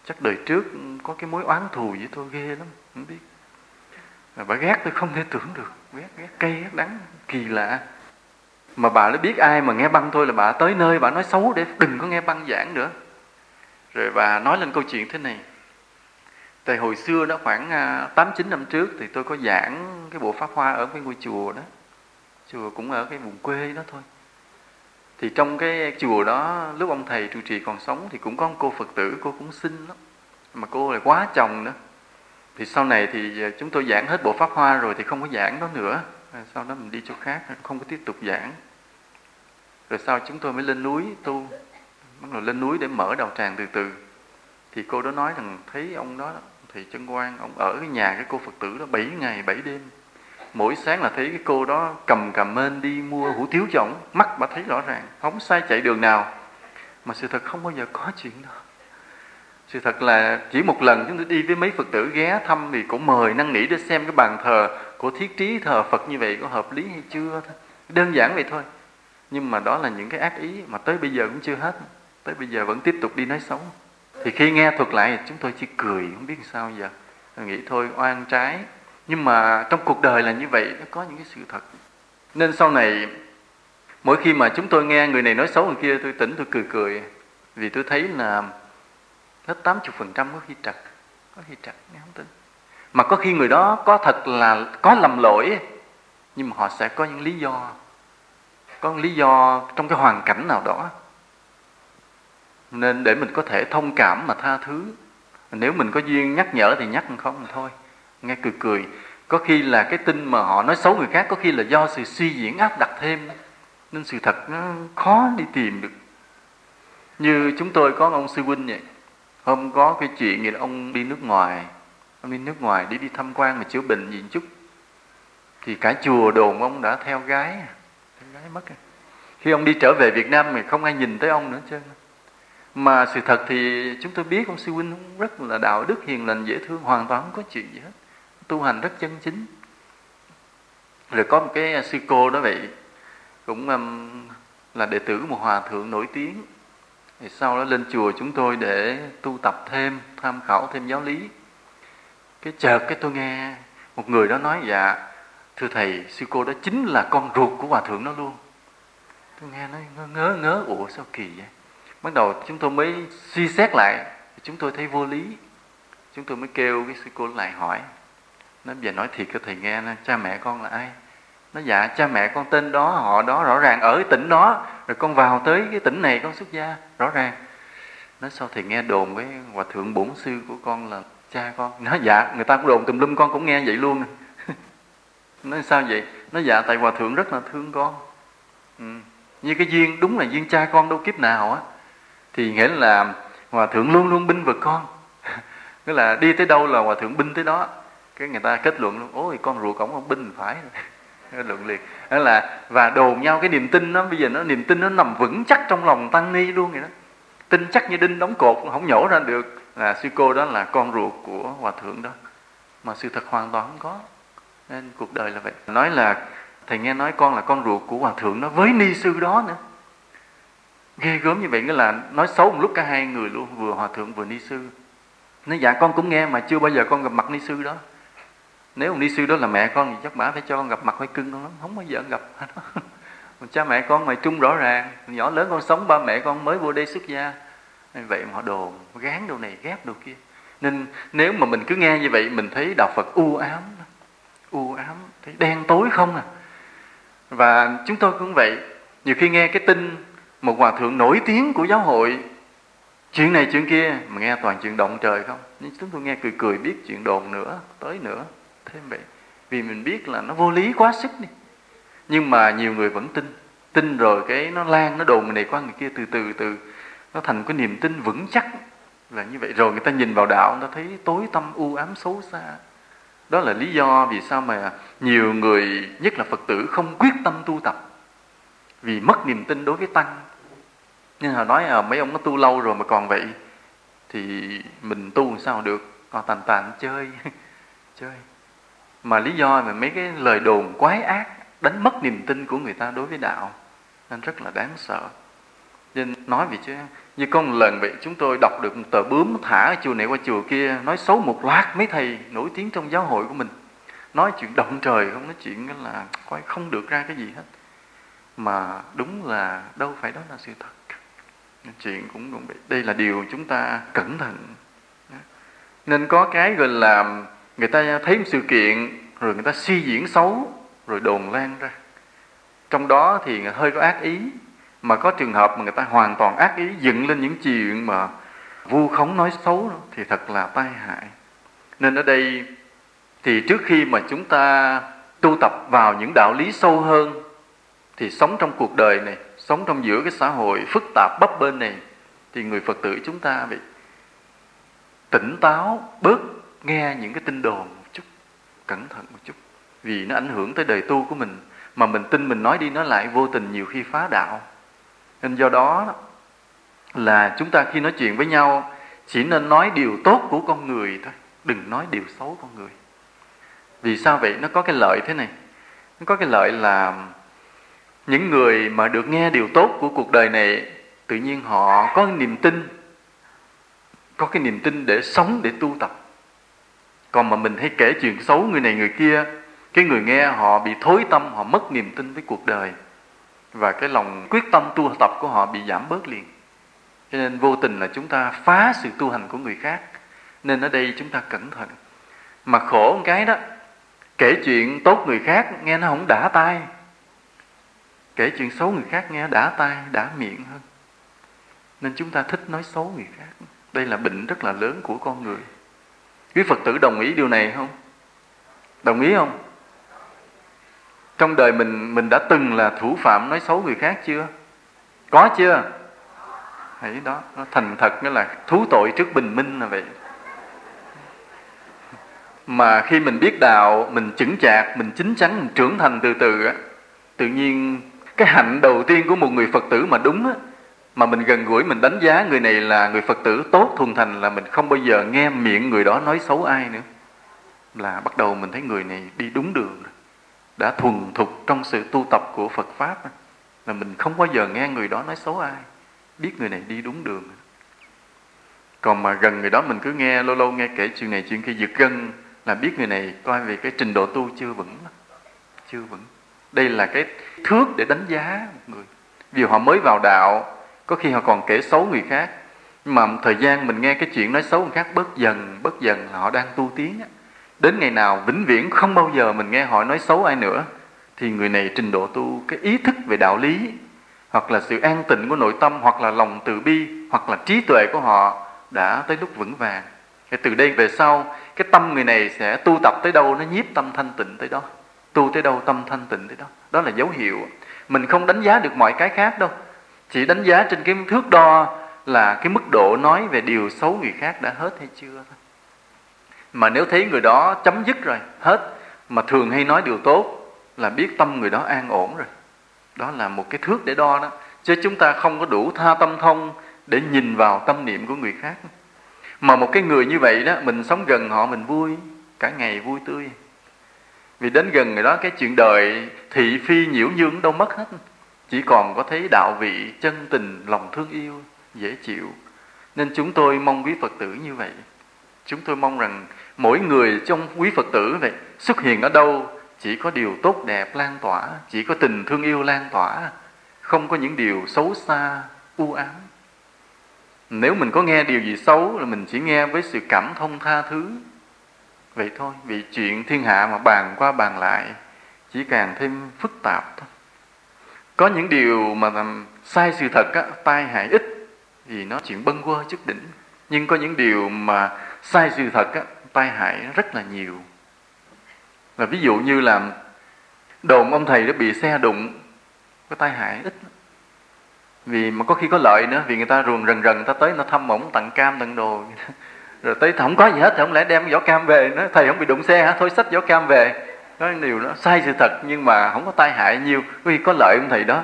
Speaker 1: chắc đời trước có cái mối oán thù với tôi ghê lắm, không biết. Mà bà ghét tôi không thể tưởng được. Ghét ghét, cay, ghét đắng, kỳ lạ. Mà bà nó biết ai mà nghe băng tôi là bà tới nơi bà nói xấu để đừng có nghe băng giảng nữa. Rồi bà nói lên câu chuyện thế này. Tại hồi xưa đó, khoảng à, tám, chín năm trước thì tôi có giảng cái bộ pháp hoa ở cái ngôi chùa đó. Chùa cũng ở cái vùng quê đó thôi thì trong cái chùa đó, lúc ông thầy trụ trì còn sống thì cũng có một cô phật tử, cô cũng xinh lắm. Mà cô lại quá chồng nữa. Thì sau này thì ờ, chúng tôi giảng hết bộ pháp hoa rồi thì không có giảng đó nữa. Ờ, sau đó mình đi chỗ khác ờ, không có tiếp tục giảng. Rồi sau chúng tôi mới lên núi tu. Bắt đầu lên núi để mở đầu tràng từ từ. Thì cô đó nói rằng, thấy ông đó thì chân quan ông ở cái nhà cái cô phật tử đó 7 ngày 7 đêm mỗi sáng là thấy cái cô đó cầm cầm mên đi mua hủ tiếu cho ổng. Mắt bà thấy rõ ràng, không sai chạy đường nào. Mà sự thật không bao giờ có chuyện đó. Sự thật là chỉ một lần chúng tôi đi với mấy phật tử ghé thăm thì cũng mời năn nỉ để xem cái bàn thờ của thiết trí, thờ phật như vậy có hợp lý hay chưa đơn giản vậy thôi. Nhưng mà đó là những cái ác ý mà tới bây giờ cũng chưa hết. Tới bây giờ vẫn tiếp tục đi nói xấu. Thì khi nghe thuật lại, chúng tôi chỉ cười, không biết sao giờ. Tôi nghĩ thôi, oan trái nhưng mà trong cuộc đời là như vậy, nó có những cái sự thật. Nên sau này, mỗi khi mà chúng tôi nghe người này nói xấu người kia, tôi tỉnh, tôi cười cười, vì tôi thấy là hết 80% có khi trật, có khi trật, nghe không tin. Mà có khi người đó có thật là có lầm lỗi, nhưng mà họ sẽ có những lý do, có lý do trong cái hoàn cảnh nào đó. Nên để mình có thể thông cảm mà tha thứ. Nếu mình có duyên nhắc nhở thì nhắc không thôi nghe cười cười, có khi là cái tin mà họ nói xấu người khác có khi là do sự suy diễn áp đặt thêm nên sự thật nó khó đi tìm được. Như chúng tôi có ông sư huynh vậy, hôm có cái chuyện gì là ông đi nước ngoài, ông đi nước ngoài đi đi tham quan mà chữa bệnh gì chút. Thì cả chùa đồn ông đã theo gái theo gái mất rồi. Khi ông đi trở về Việt Nam thì không ai nhìn tới ông nữa chứ. Mà sự thật thì chúng tôi biết ông sư huynh rất là đạo đức, hiền lành, dễ thương, hoàn toàn không có chuyện gì hết tu hành rất chân chính. Rồi có một cái à, sư cô đó vậy cũng um, là đệ tử một hòa thượng nổi tiếng. Thì sau đó lên chùa chúng tôi để tu tập thêm tham khảo thêm giáo lý. Cái chợt cái tôi nghe một người đó nói dạ thưa thầy sư cô đó chính là con ruột của hòa thượng đó luôn. Tôi nghe nó ngớ ngớ ngớ ủa sao kỳ vậy? Bắt đầu chúng tôi mới suy xét lại chúng tôi thấy vô lý. Chúng tôi mới kêu cái sư cô lại hỏi nó giờ nói thiệt cho thầy nghe nè, cha mẹ con là ai? Nó dạ cha mẹ con tên đó, họ đó, rõ ràng ở cái tỉnh đó. Rồi con vào tới cái tỉnh này, con xuất gia, rõ ràng. Nó sao thầy nghe đồn với hòa thượng bổn sư của con là cha con. Nó dạ người ta cũng đồn tùm lum con cũng nghe vậy luôn nói sao vậy? Nó dạ tại hòa thượng rất là thương con. Ừ. như cái duyên, đúng là duyên cha con đâu kiếp nào á. Thì nghĩa là hòa thượng luôn luôn binh vực con. Nghĩa là đi tới đâu là hòa thượng binh tới đó cái người ta kết luận luôn, ôi, con ruột ổng không binh phải. Luận liền. Đó là, và đồn nhau cái niềm tin nó bây giờ nó, niềm tin nó nằm vững chắc trong lòng tăng ni luôn vậy đó. Tin chắc như đinh đóng cột, không nhổ ra được. Là sư cô đó là con ruột của hòa thượng đó. Mà sự thật hoàn toàn không có. Nên cuộc đời là vậy. Nói là, thầy nghe nói con là con ruột của hòa thượng đó, với ni sư đó nữa. Ghê gớm như vậy, nghĩa là nói xấu một lúc cả hai người luôn, vừa hòa thượng vừa ni sư. Nói dạ con cũng nghe mà chưa bao giờ con gặp mặt ni sư đó nếu ni sư đó là mẹ con thì chắc bà phải cho con gặp mặt hơi cưng con lắm, không bao giờ gặp. Cha mẹ con mày trung rõ ràng nhỏ lớn con sống, ba mẹ con mới vô đây xuất gia. Vậy mà họ đồn, gán đồ này, ghép đồ kia. Nên nếu mà mình cứ nghe như vậy, mình thấy đạo phật u ám u ám, thấy đen tối không à. Và chúng tôi cũng vậy, nhiều khi nghe cái tin một hòa thượng nổi tiếng của giáo hội, chuyện này chuyện kia, mà nghe toàn chuyện động trời không? Nhưng chúng tôi nghe cười cười, biết chuyện đồn nữa, tới nữa thế vậy vì mình biết là nó vô lý quá sức đi. Nhưng mà nhiều người vẫn tin. Tin rồi cái nó lan nó đồn người này qua người kia từ từ từ. Nó thành cái niềm tin vững chắc. Là như vậy. Rồi người ta nhìn vào đạo người ta thấy tối tâm u ám xấu xa. Đó là lý do vì sao mà nhiều người nhất là phật tử không quyết tâm tu tập. Vì mất niềm tin đối với tăng. Nhưng họ nói à, mấy ông nó tu lâu rồi mà còn vậy thì mình tu làm sao được? Còn tàn tàn chơi chơi mà lý do mà mấy cái lời đồn quái ác đánh mất niềm tin của người ta đối với đạo nên rất là đáng sợ. Nên nói vậy chứ, như có một lần vậy chúng tôi đọc được một tờ bướm thả ở chùa này qua chùa kia, nói xấu một loạt mấy thầy nổi tiếng trong giáo hội của mình. Nói chuyện động trời không, nói chuyện là coi không được ra cái gì hết. Mà đúng là đâu phải đó là sự thật. Chuyện cũng cũng vậy. Đây là điều chúng ta cẩn thận. Nên có cái gọi là người ta thấy một sự kiện, rồi người ta suy diễn xấu, rồi đồn lan ra. Trong đó thì hơi có ác ý, mà có trường hợp mà người ta hoàn toàn ác ý dựng lên những chuyện mà vu khống nói xấu thì thật là tai hại. Nên ở đây thì trước khi mà chúng ta tu tập vào những đạo lý sâu hơn, thì sống trong cuộc đời này, sống trong giữa cái xã hội phức tạp bấp bênh này, thì người phật tử chúng ta bị tỉnh táo, bớt nghe những cái tin đồn một chút, cẩn thận một chút. Vì nó ảnh hưởng tới đời tu của mình, mà mình tin mình nói đi nói lại vô tình nhiều khi phá đạo. Nên do đó là chúng ta khi nói chuyện với nhau, chỉ nên nói điều tốt của con người thôi, đừng nói điều xấu con người. Vì sao vậy? Nó có cái lợi thế này. Nó có cái lợi là những người mà được nghe điều tốt của cuộc đời này, tự nhiên họ có niềm tin, có cái niềm tin để sống, để tu tập còn mà mình hay kể chuyện xấu người này người kia, cái người nghe họ bị thối tâm, họ mất niềm tin với cuộc đời. Và cái lòng quyết tâm tu tập của họ bị giảm bớt liền. Cho nên vô tình là chúng ta phá sự tu hành của người khác. Nên ở đây chúng ta cẩn thận. Mà khổ một cái đó, kể chuyện tốt người khác nghe nó không đã tai. Kể chuyện xấu người khác nghe đã tai, đã miệng hơn. Nên chúng ta thích nói xấu người khác. Đây là bệnh rất là lớn của con người quý phật tử đồng ý điều này không? Đồng ý không? Trong đời mình mình đã từng là thủ phạm nói xấu người khác chưa? Có chưa? Hãy đó, nó thành thật, nghĩa là thú tội trước bình minh là vậy. Mà khi mình biết đạo, mình chững chạc, mình chín chắn, mình trưởng thành từ từ á, tự nhiên cái hạnh đầu tiên của một người phật tử mà đúng á mà mình gần gũi, mình đánh giá người này là người phật tử tốt, thuần thành là mình không bao giờ nghe miệng người đó nói xấu ai nữa. Là bắt đầu mình thấy người này đi đúng đường đã thuần thục trong sự tu tập của Phật Pháp là mình không bao giờ nghe người đó nói xấu ai. Biết người này đi đúng đường còn mà gần người đó mình cứ nghe, lâu lâu nghe kể chuyện này chuyện kia, giật gân là biết người này coi về cái trình độ tu chưa vững chưa vững. Đây là cái thước để đánh giá một người. Vì họ mới vào đạo có khi họ còn kể xấu người khác. Nhưng mà thời gian mình nghe cái chuyện nói xấu người khác bớt dần bớt dần họ đang tu tiến đến ngày nào vĩnh viễn không bao giờ mình nghe họ nói xấu ai nữa, thì người này trình độ tu cái ý thức về đạo lý, hoặc là sự an tịnh của nội tâm, hoặc là lòng từ bi, hoặc là trí tuệ của họ đã tới lúc vững vàng. Thì từ đây về sau, cái tâm người này sẽ tu tập tới đâu, nó nhiếp tâm thanh tịnh tới đó. Tu tới đâu, tâm thanh tịnh tới đó. Đó là dấu hiệu. Mình không đánh giá được mọi cái khác đâu chỉ đánh giá trên cái thước đo là cái mức độ nói về điều xấu người khác đã hết hay chưa thôi. Mà nếu thấy người đó chấm dứt rồi, hết, mà thường hay nói điều tốt là biết tâm người đó an ổn rồi. Đó là một cái thước để đo đó. Chứ chúng ta không có đủ tha tâm thông để nhìn vào tâm niệm của người khác. Mà một cái người như vậy đó, mình sống gần họ, mình vui, cả ngày vui tươi. Vì đến gần người đó, cái chuyện đời thị phi nhiễu nhương đâu mất hết chỉ còn có thấy đạo vị chân tình, lòng thương yêu, dễ chịu. Nên chúng tôi mong quý phật tử như vậy. Chúng tôi mong rằng mỗi người trong quý phật tử vậy, xuất hiện ở đâu, chỉ có điều tốt đẹp lan tỏa, chỉ có tình thương yêu lan tỏa, không có những điều xấu xa, u ám. Nếu mình có nghe điều gì xấu là mình chỉ nghe với sự cảm thông tha thứ. Vậy thôi, vì chuyện thiên hạ mà bàn qua bàn lại, chỉ càng thêm phức tạp thôi có những điều mà làm sai sự thật á, tai hại ít thì nó chuyện bâng quơ chức đỉnh. Nhưng có những điều mà sai sự thật á, tai hại rất là nhiều. Là ví dụ như là đồn ông thầy đã bị xe đụng có tai hại ít. Vì mà có khi có lợi nữa vì người ta ruồng rần rần ta tới nó thăm ổng tặng cam tặng đồ. Rồi tới không có gì hết thì không lẽ đem vỏ cam về? Nữa thầy không bị đụng xe hả? Thôi xách vỏ cam về có điều nó sai sự thật nhưng mà không có tai hại nhiều. Có có lợi ông thầy đó.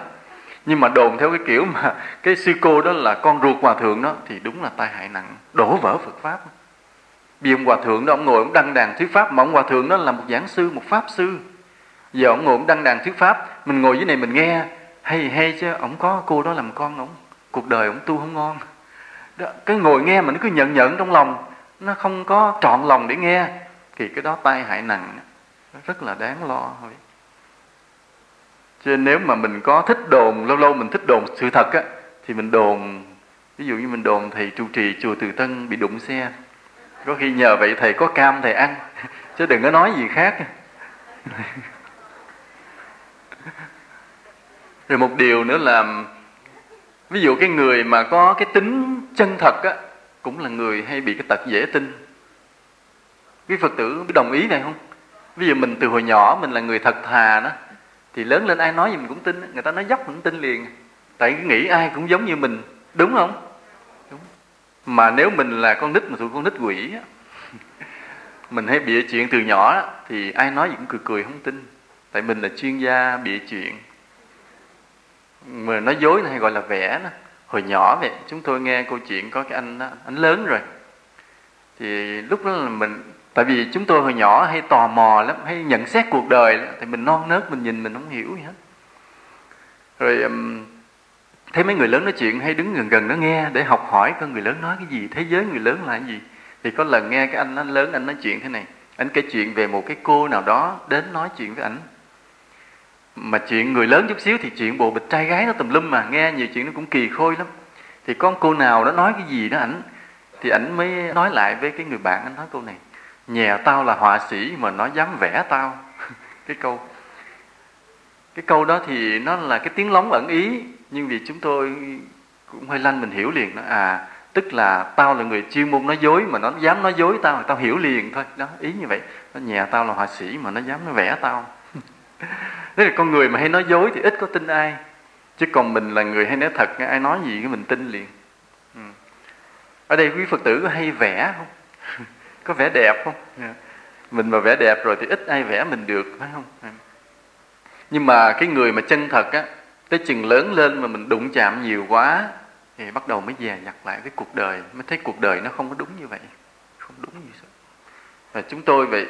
Speaker 1: Nhưng mà đồn theo cái kiểu mà cái sư cô đó là con ruột hòa thượng đó thì đúng là tai hại nặng. Đổ vỡ Phật pháp. Vì ông hòa thượng đó ông ngồi ông đăng đàn thuyết pháp mà ông hòa thượng đó là một giảng sư một pháp sư. Giờ ông ngồi ông đăng đàn thuyết pháp mình ngồi dưới này mình nghe hay hay chứ ông có cô đó làm con ông. Cuộc đời ông tu không ngon. Đó, cái ngồi nghe mà nó cứ nhận nhận trong lòng. Nó không có trọn lòng để nghe. Thì cái đó tai hại nặng rất là đáng lo thôi. Cho nên nếu mà mình có thích đồn, lâu lâu mình thích đồn sự thật á, thì mình đồn, ví dụ như mình đồn thầy trụ trì chùa từ tân bị đụng xe. Có khi nhờ vậy thầy có cam thầy ăn, chứ đừng có nói gì khác. Rồi một điều nữa là, ví dụ cái người mà có cái tính chân thật á, cũng là người hay bị cái tật dễ tin. Quý phật tử đồng ý này không? Ví dụ mình từ hồi nhỏ mình là người thật thà đó thì lớn lên ai nói gì mình cũng tin người ta nói dốc mình tin liền. Tại nghĩ ai cũng giống như mình đúng không? Đúng. Mà nếu mình là con nít mà tụi con nít quỷ á mình hay bịa chuyện từ nhỏ đó, thì ai nói gì cũng cười cười không tin. Tại mình là chuyên gia bịa chuyện. Mà nói dối hay gọi là vẽ đó. Hồi nhỏ vậy chúng tôi nghe câu chuyện có cái anh đó, anh lớn rồi. Thì lúc đó là mình tại vì chúng tôi hồi nhỏ hay tò mò lắm hay nhận xét cuộc đời lắm. thì mình non nớt mình nhìn mình không hiểu gì hết. Rồi um, thấy mấy người lớn nói chuyện hay đứng gần gần nó nghe để học hỏi con người lớn nói cái gì thế giới người lớn là cái gì. Thì có lần nghe cái anh anh lớn anh nói chuyện thế này anh kể chuyện về một cái cô nào đó đến nói chuyện với ảnh. Mà chuyện người lớn chút xíu thì chuyện bộ bịch trai gái nó tùm lum mà nghe nhiều chuyện nó cũng kỳ khôi lắm. Thì con cô nào đó nói cái gì đó ảnh thì ảnh mới nói lại với cái người bạn anh nói câu này nhà tao là họa sĩ mà nó dám vẽ tao. Cái câu cái câu đó thì nó là cái tiếng lóng ẩn ý, nhưng vì chúng tôi cũng hơi lanh mình hiểu liền đó. À tức là tao là người chuyên môn nói dối mà nó dám nói dối tao tao hiểu liền thôi. Đó, ý như vậy. Nó nhà tao là họa sĩ mà nó dám nó vẽ tao. Thế là con người mà hay nói dối thì ít có tin ai. Chứ còn mình là người hay nói thật, ai nói gì cái mình tin liền. Ừ. Ở đây quý phật tử có hay vẽ không? có vẻ đẹp không? Dạ. Mình mà vẽ đẹp rồi thì ít ai vẽ mình được, phải không? Dạ. Nhưng mà cái người mà chân thật á, tới chừng lớn lên mà mình đụng chạm nhiều quá, thì bắt đầu mới dè nhặt lại cái cuộc đời, mới thấy cuộc đời nó không có đúng như vậy, không đúng như vậy. Và chúng tôi vậy,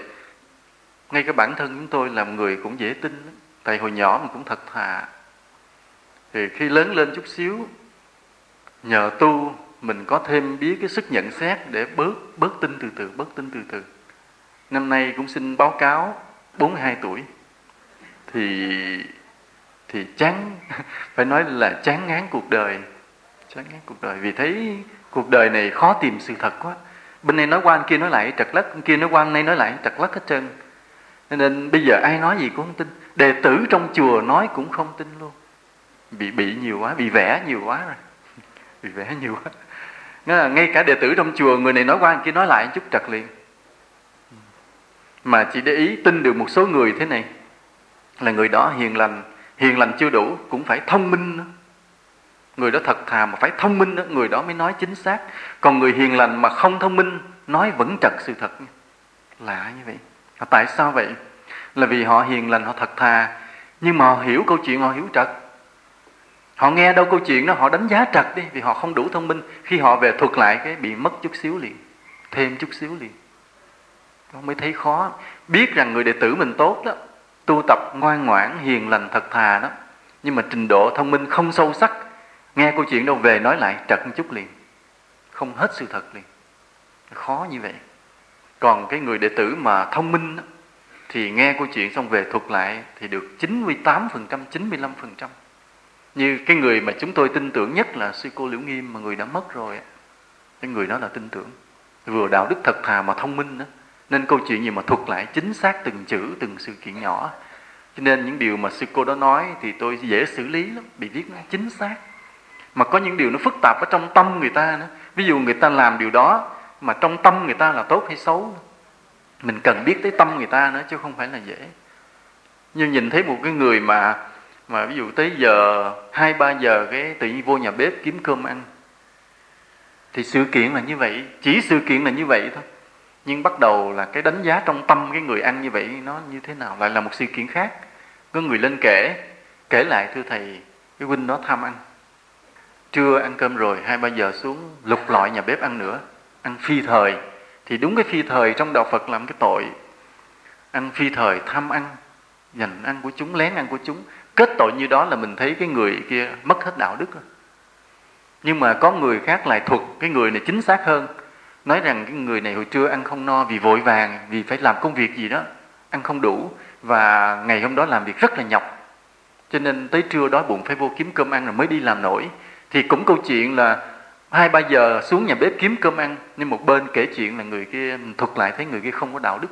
Speaker 1: ngay cái bản thân chúng tôi làm người cũng dễ tin lắm. tại hồi nhỏ mình cũng thật thà. Thì khi lớn lên chút xíu, nhờ tu mình có thêm biết cái sức nhận xét để bớt bớt tin từ từ, bớt tin từ từ. Năm nay cũng xin báo cáo 42 tuổi. Thì thì chán, phải nói là chán ngán cuộc đời. Chán ngán cuộc đời. Vì thấy cuộc đời này khó tìm sự thật quá. Bên này nói qua bên kia nói lại, trật lất bên kia nói qua bên này nói lại, trật lất hết trơn. Nên bây giờ ai nói gì cũng không tin. Đệ tử trong chùa nói cũng không tin luôn. Bị bị nhiều quá, bị vẽ nhiều quá rồi. Bị vẽ nhiều quá là ngay cả đệ tử trong chùa người này nói qua người kia nói lại chút trật liền. Mà chỉ để ý tin được một số người thế này là người đó hiền lành hiền lành chưa đủ cũng phải thông minh nữa. Người đó thật thà mà phải thông minh nữa, người đó mới nói chính xác. Còn người hiền lành mà không thông minh nói vẫn trật sự thật. Lạ như vậy. Tại sao vậy? Là vì họ hiền lành họ thật thà nhưng mà họ hiểu câu chuyện họ hiểu trật họ nghe đâu câu chuyện đó họ đánh giá trật đi vì họ không đủ thông minh. Khi họ về thuật lại cái bị mất chút xíu liền thêm chút xíu liền. Nó mới thấy khó. Biết rằng người đệ tử mình tốt đó tu tập ngoan ngoãn hiền lành thật thà đó. Nhưng mà trình độ thông minh không sâu sắc nghe câu chuyện đâu về nói lại trật một chút liền. Không hết sự thật liền. Khó như vậy. Còn cái người đệ tử mà thông minh đó, thì nghe câu chuyện xong về thuật lại thì được 98%, 95%. Như cái người mà chúng tôi tin tưởng nhất là sư cô Liễu Nghiêm mà người đã mất rồi. Cái người đó là tin tưởng. Vừa đạo đức thật thà mà thông minh đó. Nên câu chuyện gì mà thuật lại chính xác từng chữ, từng sự kiện nhỏ. Cho nên những điều mà sư cô đó nói thì tôi dễ xử lý lắm, bị viết nó chính xác. Mà có những điều nó phức tạp ở trong tâm người ta nữa. Ví dụ người ta làm điều đó mà trong tâm người ta là tốt hay xấu. Mình cần biết tới tâm người ta nữa chứ không phải là dễ. Nhưng nhìn thấy một cái người mà mà ví dụ tới giờ, hai, ba giờ cái tự nhiên vô nhà bếp kiếm cơm ăn. Thì sự kiện là như vậy, chỉ sự kiện là như vậy thôi. Nhưng bắt đầu là cái đánh giá trong tâm cái người ăn như vậy nó như thế nào, lại là một sự kiện khác. Có người lên kể kể lại, thưa thầy, cái huynh đó tham ăn. Trưa ăn cơm rồi, hai, ba giờ xuống, lục lọi nhà bếp ăn nữa. Ăn phi thời. Thì đúng cái phi thời trong đạo phật làm cái tội. Ăn phi thời, tham ăn, dành ăn của chúng, lén ăn của chúng kết tội như đó là mình thấy cái người kia mất hết đạo đức nhưng mà có người khác lại thuật cái người này chính xác hơn, nói rằng cái người này hồi trưa ăn không no vì vội vàng, vì phải làm công việc gì đó, ăn không đủ và ngày hôm đó làm việc rất là nhọc. Cho nên tới trưa đói bụng phải vô kiếm cơm ăn rồi mới đi làm nổi. Thì cũng câu chuyện là hai, ba giờ xuống nhà bếp kiếm cơm ăn, nhưng một bên kể chuyện là người kia thuật lại thấy người kia không có đạo đức.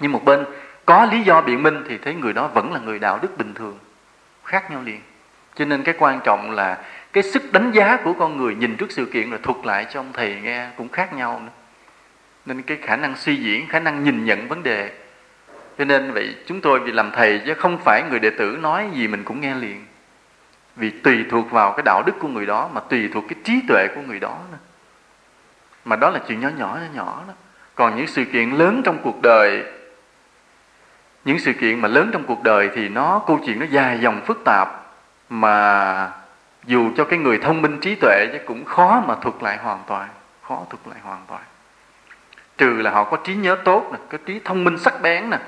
Speaker 1: Nhưng một bên có lý do biện minh thì thấy người đó vẫn là người đạo đức bình thường khác nhau liền. Cho nên cái quan trọng là cái sức đánh giá của con người nhìn trước sự kiện rồi thuật lại cho ông thầy nghe cũng khác nhau nữa. Nên cái khả năng suy diễn, khả năng nhìn nhận vấn đề. Cho nên vậy chúng tôi vì làm thầy chứ không phải người đệ tử nói gì mình cũng nghe liền. Vì tùy thuộc vào cái đạo đức của người đó mà tùy thuộc cái trí tuệ của người đó nữa. mà đó là chuyện nhỏ nhỏ nhỏ nhỏ đó. Còn những sự kiện lớn trong cuộc đời những sự kiện mà lớn trong cuộc đời thì nó câu chuyện nó dài dòng phức tạp mà dù cho cái người thông minh trí tuệ chứ cũng khó mà thuật lại hoàn toàn khó thuật lại hoàn toàn trừ là họ có trí nhớ tốt nè có trí thông minh sắc bén nè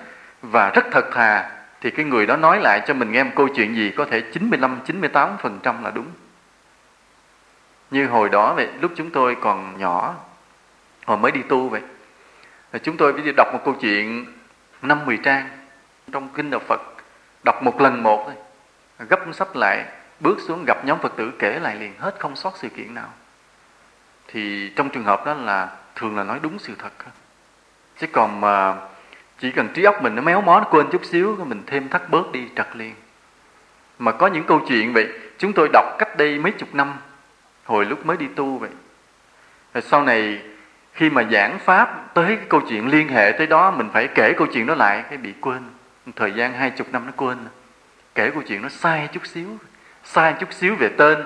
Speaker 1: và rất thật thà thì cái người đó nói lại cho mình nghe một câu chuyện gì có thể 95 98% là đúng. Như hồi đó vậy, lúc chúng tôi còn nhỏ, hồi mới đi tu vậy. Chúng tôi ví dụ đọc một câu chuyện năm mười trang trong kinh đạo Phật, đọc một lần một thôi. Gấp sách lại, bước xuống gặp nhóm Phật tử kể lại liền, hết không sót sự kiện nào. Thì trong trường hợp đó là thường là nói đúng sự thật chứ còn mà chỉ cần trí óc mình nó méo mó, nó quên chút xíu mình thêm thắt bớt đi, trật liền. Mà có những câu chuyện vậy, chúng tôi đọc cách đây mấy chục năm, hồi lúc mới đi tu vậy. Rồi sau này, khi mà giảng pháp tới cái câu chuyện liên hệ tới đó, mình phải kể câu chuyện đó lại, cái bị quên thời gian hai chục năm nó quên. Kể câu chuyện nó sai chút xíu, sai chút xíu về tên,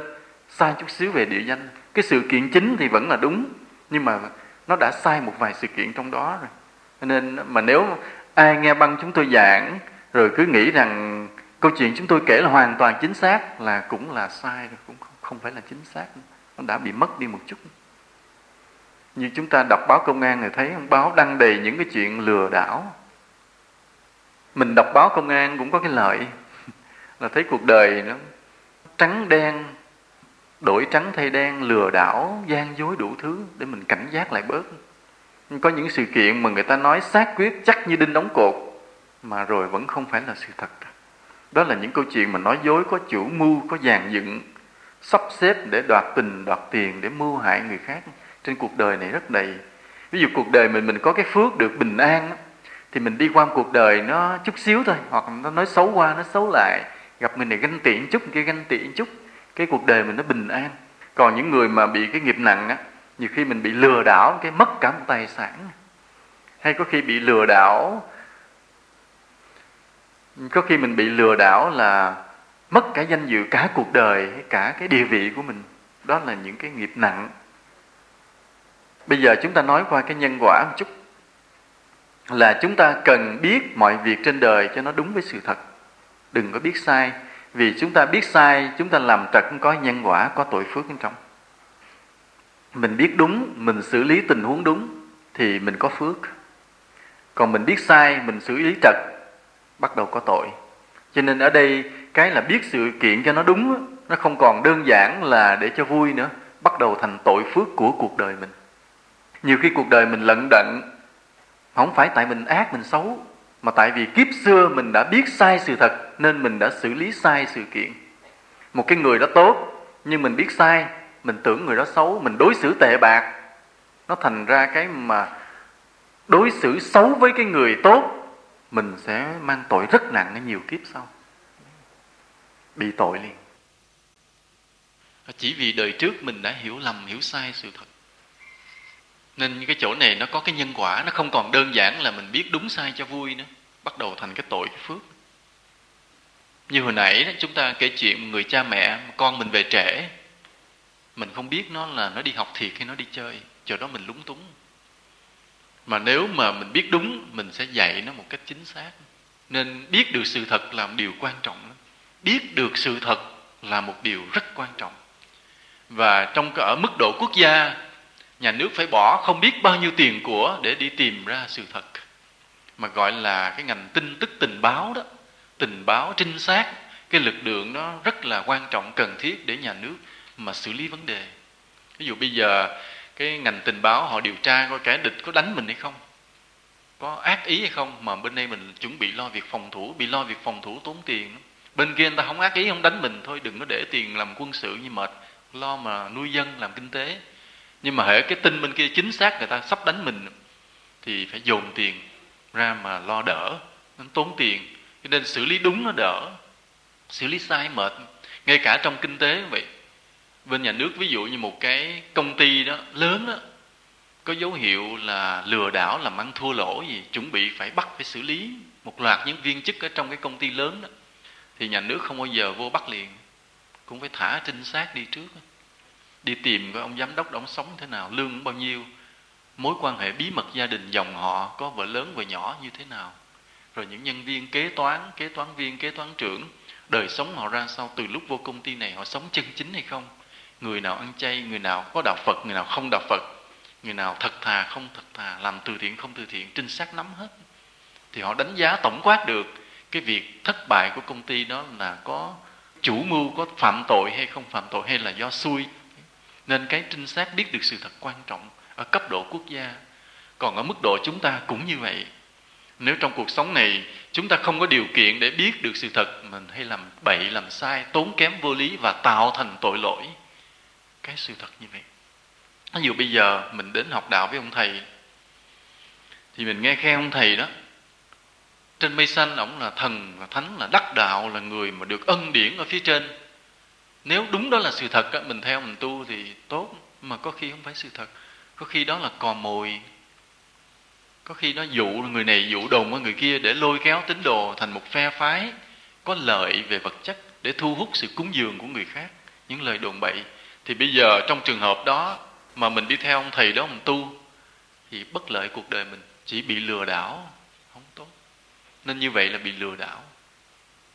Speaker 1: sai chút xíu về địa danh. Cái sự kiện chính thì vẫn là đúng, nhưng mà nó đã sai một vài sự kiện trong đó rồi. Nên mà nếu ai nghe băng chúng tôi giảng, rồi cứ nghĩ rằng câu chuyện chúng tôi kể là hoàn toàn chính xác, là cũng là sai rồi, cũng không phải là chính xác. Nó đã bị mất đi một chút. Như chúng ta đọc báo công an thì thấy báo đăng đầy những cái chuyện lừa đảo mình đọc báo công an cũng có cái lợi. Là thấy cuộc đời nó trắng đen, đổi trắng thay đen, lừa đảo, gian dối đủ thứ để mình cảnh giác lại bớt. Có những sự kiện mà người ta nói xác quyết chắc như đinh đóng cột, mà rồi vẫn không phải là sự thật. Đó là những câu chuyện mà nói dối, có chủ mưu, có dàn dựng, sắp xếp để đoạt tình, đoạt tiền, để mưu hại người khác. Trên cuộc đời này rất đầy. Ví dụ cuộc đời mình mình có cái phước được bình an thì mình đi qua cuộc đời nó chút xíu thôi, hoặc nó nói xấu qua, nó xấu lại. Gặp mình này ganh tiện chút kia ganh tiện chút, cái cuộc đời mình nó bình an. Còn những người mà bị cái nghiệp nặng á, nhiều khi mình bị lừa đảo, cái mất cả một tài sản. Hay có khi bị lừa đảo, có khi mình bị lừa đảo là mất cả danh dự, cả cuộc đời cả cái địa vị của mình. Đó là những cái nghiệp nặng. Bây giờ chúng ta nói qua cái nhân quả một chút là chúng ta cần biết mọi việc trên đời cho nó đúng với sự thật. Đừng có biết sai. Vì chúng ta biết sai, chúng ta làm trật có nhân quả, có tội phước bên trong. Mình biết đúng, mình xử lý tình huống đúng, thì mình có phước. Còn mình biết sai, mình xử lý trật, bắt đầu có tội. Cho nên ở đây, cái là biết sự kiện cho nó đúng nó không còn đơn giản là để cho vui nữa, bắt đầu thành tội phước của cuộc đời mình. Nhiều khi cuộc đời mình lận đận không phải tại mình ác, mình xấu, mà tại vì kiếp xưa mình đã biết sai sự thật nên mình đã xử lý sai sự kiện. Một cái người đó tốt, nhưng mình biết sai, mình tưởng người đó xấu, mình đối xử tệ bạc. Nó thành ra cái mà đối xử xấu với cái người tốt, mình sẽ mang tội rất nặng ở nhiều kiếp sau. Bị tội liền. Chỉ vì đời trước mình đã hiểu lầm, hiểu sai sự thật nên cái chỗ này nó có cái nhân quả nó không còn đơn giản là mình biết đúng sai cho vui nữa bắt đầu thành cái tội cái phước. Như hồi nãy đó, chúng ta kể chuyện người cha mẹ con mình về trễ mình không biết nó là nó đi học thiệt hay nó đi chơi chỗ đó mình lúng túng. Mà nếu mà mình biết đúng mình sẽ dạy nó một cách chính xác. Nên biết được sự thật là một điều quan trọng lắm. Biết được sự thật là một điều rất quan trọng. Và trong ở mức độ quốc gia nhà nước phải bỏ không biết bao nhiêu tiền của để đi tìm ra sự thật. Mà gọi là cái ngành tin tức, tình báo đó. Tình báo trinh sát, cái lực lượng nó rất là quan trọng, cần thiết để nhà nước mà xử lý vấn đề. Ví dụ bây giờ, cái ngành tình báo họ điều tra coi kẻ địch có đánh mình hay không? Có ác ý hay không? Mà bên đây mình chuẩn bị lo việc phòng thủ, bị lo việc phòng thủ tốn tiền. Bên kia người ta không ác ý, không đánh mình thôi, đừng có để tiền làm quân sự như mệt. Lo mà nuôi dân, làm kinh tế nhưng mà hệ cái tin bên kia chính xác người ta sắp đánh mình, thì phải dồn tiền ra mà lo đỡ nó tốn tiền. Cho nên xử lý đúng nó đỡ, xử lý sai mệt. Ngay cả trong kinh tế cũng vậy. Bên nhà nước ví dụ như một cái công ty đó, lớn đó, có dấu hiệu là lừa đảo, làm ăn thua lỗ gì, chuẩn bị phải bắt, phải xử lý một loạt những viên chức ở trong cái công ty lớn đó, thì nhà nước không bao giờ vô bắt liền. Cũng phải thả trinh sát đi trước đi tìm coi ông giám đốc đó ông sống thế nào, lương bao nhiêu, mối quan hệ bí mật gia đình dòng họ có vợ lớn vợ nhỏ như thế nào. Rồi những nhân viên kế toán kế toán viên, kế toán trưởng, đời sống họ ra sao, từ lúc vô công ty này họ sống chân chính hay không? Người nào ăn chay, người nào có đạo phật, người nào không đạo phật, người nào thật thà, không thật thà, làm từ thiện, không từ thiện, trinh sát nắm hết. Thì họ đánh giá tổng quát được, cái việc thất bại của công ty đó là có chủ mưu, có phạm tội hay không phạm tội, hay là do xui nên cái trinh sát biết được sự thật quan trọng ở cấp độ quốc gia. Còn ở mức độ chúng ta cũng như vậy. Nếu trong cuộc sống này, chúng ta không có điều kiện để biết được sự thật, mình hay làm bậy, làm sai, tốn kém vô lý và tạo thành tội lỗi. Cái sự thật như vậy. Ví dụ bây giờ mình đến học đạo với ông thầy, thì mình nghe khen ông thầy đó. Trên mây xanh, ổng là thần, là thánh, là đắc đạo, là người mà được ân điển ở phía trên nếu đúng đó là sự thật mình theo mình tu thì tốt, mà có khi không phải sự thật. Có khi đó là cò mồi. Có khi nó dụ, người này dụ đồn với người kia để lôi kéo tín đồ thành một phe phái, có lợi về vật chất để thu hút sự cúng dường của người khác. Những lời đồn bậy. Thì bây giờ trong trường hợp đó mà mình đi theo ông thầy đó mình tu, thì bất lợi cuộc đời mình. Chỉ bị lừa đảo, không tốt. Nên như vậy là bị lừa đảo.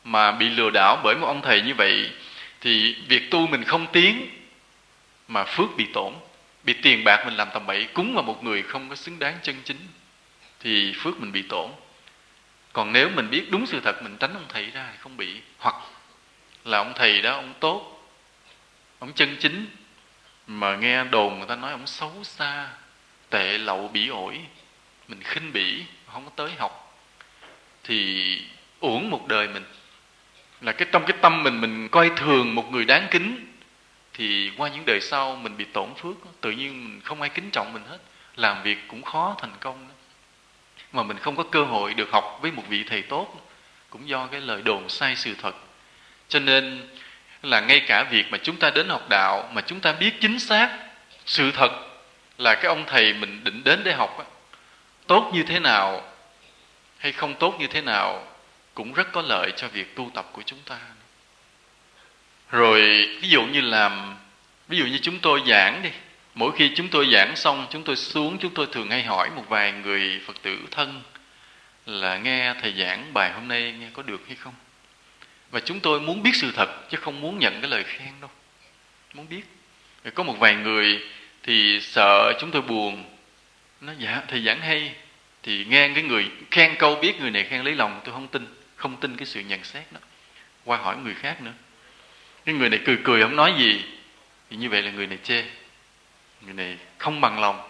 Speaker 1: Mà bị lừa đảo bởi một ông thầy như vậy thì việc tu mình không tiến mà phước bị tổn, bị tiền bạc mình làm tầm bậy, cúng vào một người không có xứng đáng chân chính, thì phước mình bị tổn. Còn nếu mình biết đúng sự thật, mình tránh ông thầy ra thì không bị. Hoặc là ông thầy đó, ông tốt, ông chân chính, mà nghe đồn người ta nói ông xấu xa, tệ lậu, bỉ ổi, mình khinh bỉ, không có tới học, thì uổng một đời mình là cái trong cái tâm mình mình coi thường một người đáng kính, thì qua những đời sau mình bị tổn phước, tự nhiên mình không ai kính trọng mình hết. Làm việc cũng khó thành công mà mình không có cơ hội được học với một vị thầy tốt, cũng do cái lời đồn sai sự thật. Cho nên là ngay cả việc mà chúng ta đến học đạo, mà chúng ta biết chính xác sự thật là cái ông thầy mình định đến để học tốt như thế nào hay không tốt như thế nào cũng rất có lợi cho việc tu tập của chúng ta. Rồi, ví dụ như làm, ví dụ như chúng tôi giảng đi. Mỗi khi chúng tôi giảng xong, chúng tôi xuống, chúng tôi thường hay hỏi một vài người phật tử thân là nghe thầy giảng bài hôm nay nghe có được hay không? Và chúng tôi muốn biết sự thật, chứ không muốn nhận cái lời khen đâu. Muốn biết. Rồi có một vài người thì sợ, chúng tôi buồn. Nó dạ thầy giảng hay. Thì nghe cái người khen câu, biết người này khen lấy lòng, tôi không tin không tin cái sự nhận xét đó, qua hỏi người khác nữa. Cái người này cười cười, không nói gì, thì như vậy là người này chê. Người này không bằng lòng,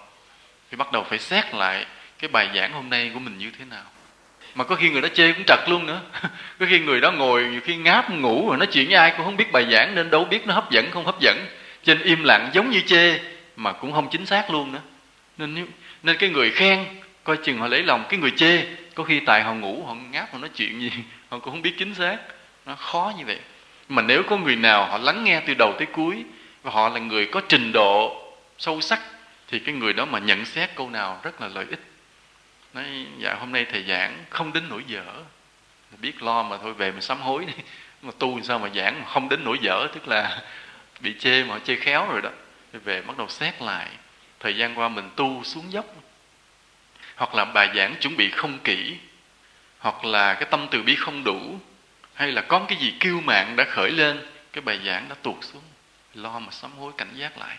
Speaker 1: thì bắt đầu phải xét lại cái bài giảng hôm nay của mình như thế nào. Mà có khi người đó chê cũng trật luôn nữa. Có khi người đó ngồi, nhiều khi ngáp, ngủ rồi nói chuyện với ai cũng không biết bài giảng, nên đâu biết nó hấp dẫn, không hấp dẫn. Trên im lặng giống như chê, mà cũng không chính xác luôn nữa. Nên nên cái người khen coi chừng họ lấy lòng cái người chê. Có khi tại họ ngủ, họ ngáp, họ nói chuyện gì, họ cũng không biết chính xác. Nó khó như vậy. Mà nếu có người nào họ lắng nghe từ đầu tới cuối, và họ là người có trình độ sâu sắc, thì cái người đó mà nhận xét câu nào rất là lợi ích. Nói dạ hôm nay thầy giảng không đến nỗi dở. Biết lo mà thôi, về mà sám hối đi. Mà tu sao mà giảng mà không đến nỗi dở, tức là bị chê mà họ chê khéo rồi đó. Về bắt đầu xét lại. Thời gian qua mình tu xuống dốc hoặc là bài giảng chuẩn bị không kỹ, hoặc là cái tâm từ bi không đủ, hay là có cái gì kiêu mạng đã khởi lên, cái bài giảng đã tuột xuống, lo mà sám hối cảnh giác lại.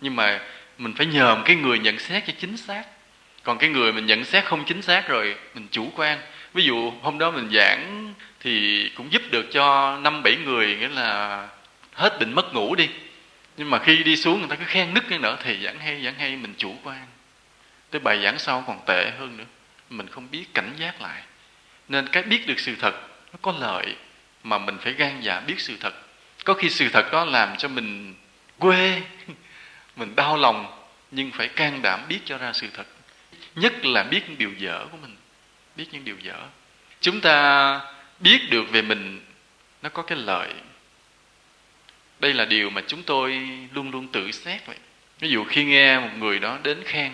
Speaker 1: Nhưng mà mình phải nhờ một cái người nhận xét cho chính xác. Còn cái người mình nhận xét không chính xác rồi, mình chủ quan. Ví dụ hôm đó mình giảng thì cũng giúp được cho năm, bảy người, nghĩa là hết bệnh mất ngủ đi. Nhưng mà khi đi xuống người ta cứ khen nức cái nữa thì giảng hay giảng hay, mình chủ quan tới bài giảng sau còn tệ hơn nữa. Mình không biết cảnh giác lại. Nên cái biết được sự thật, nó có lợi, mà mình phải gan dạ biết sự thật. Có khi sự thật đó làm cho mình quê, mình đau lòng, nhưng phải can đảm biết cho ra sự thật. Nhất là biết những điều dở của mình, biết những điều dở. Chúng ta biết được về mình, nó có cái lợi. Đây là điều mà chúng tôi luôn luôn tự xét vậy. Ví dụ khi nghe một người đó đến khen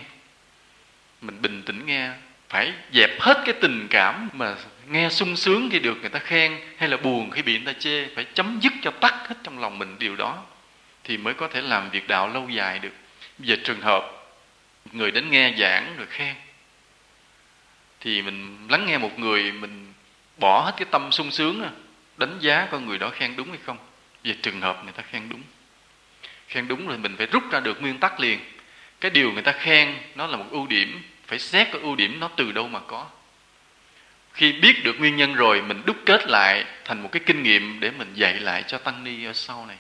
Speaker 1: mình bình tĩnh nghe, phải dẹp hết cái tình cảm mà nghe sung sướng khi được người ta khen hay là buồn khi bị người ta chê, phải chấm dứt cho tắt hết trong lòng mình điều đó thì mới có thể làm việc đạo lâu dài được. Bây giờ trường hợp người đến nghe giảng rồi khen thì mình lắng nghe một người, mình bỏ hết cái tâm sung sướng đánh giá con người đó khen đúng hay không. Về trường hợp người ta khen đúng. Khen đúng rồi mình phải rút ra được nguyên tắc liền. Cái điều người ta khen nó là một ưu điểm phải xét cái ưu điểm nó từ đâu mà có. Khi biết được nguyên nhân rồi, mình đúc kết lại thành một cái kinh nghiệm để mình dạy lại cho tăng ni ở sau này.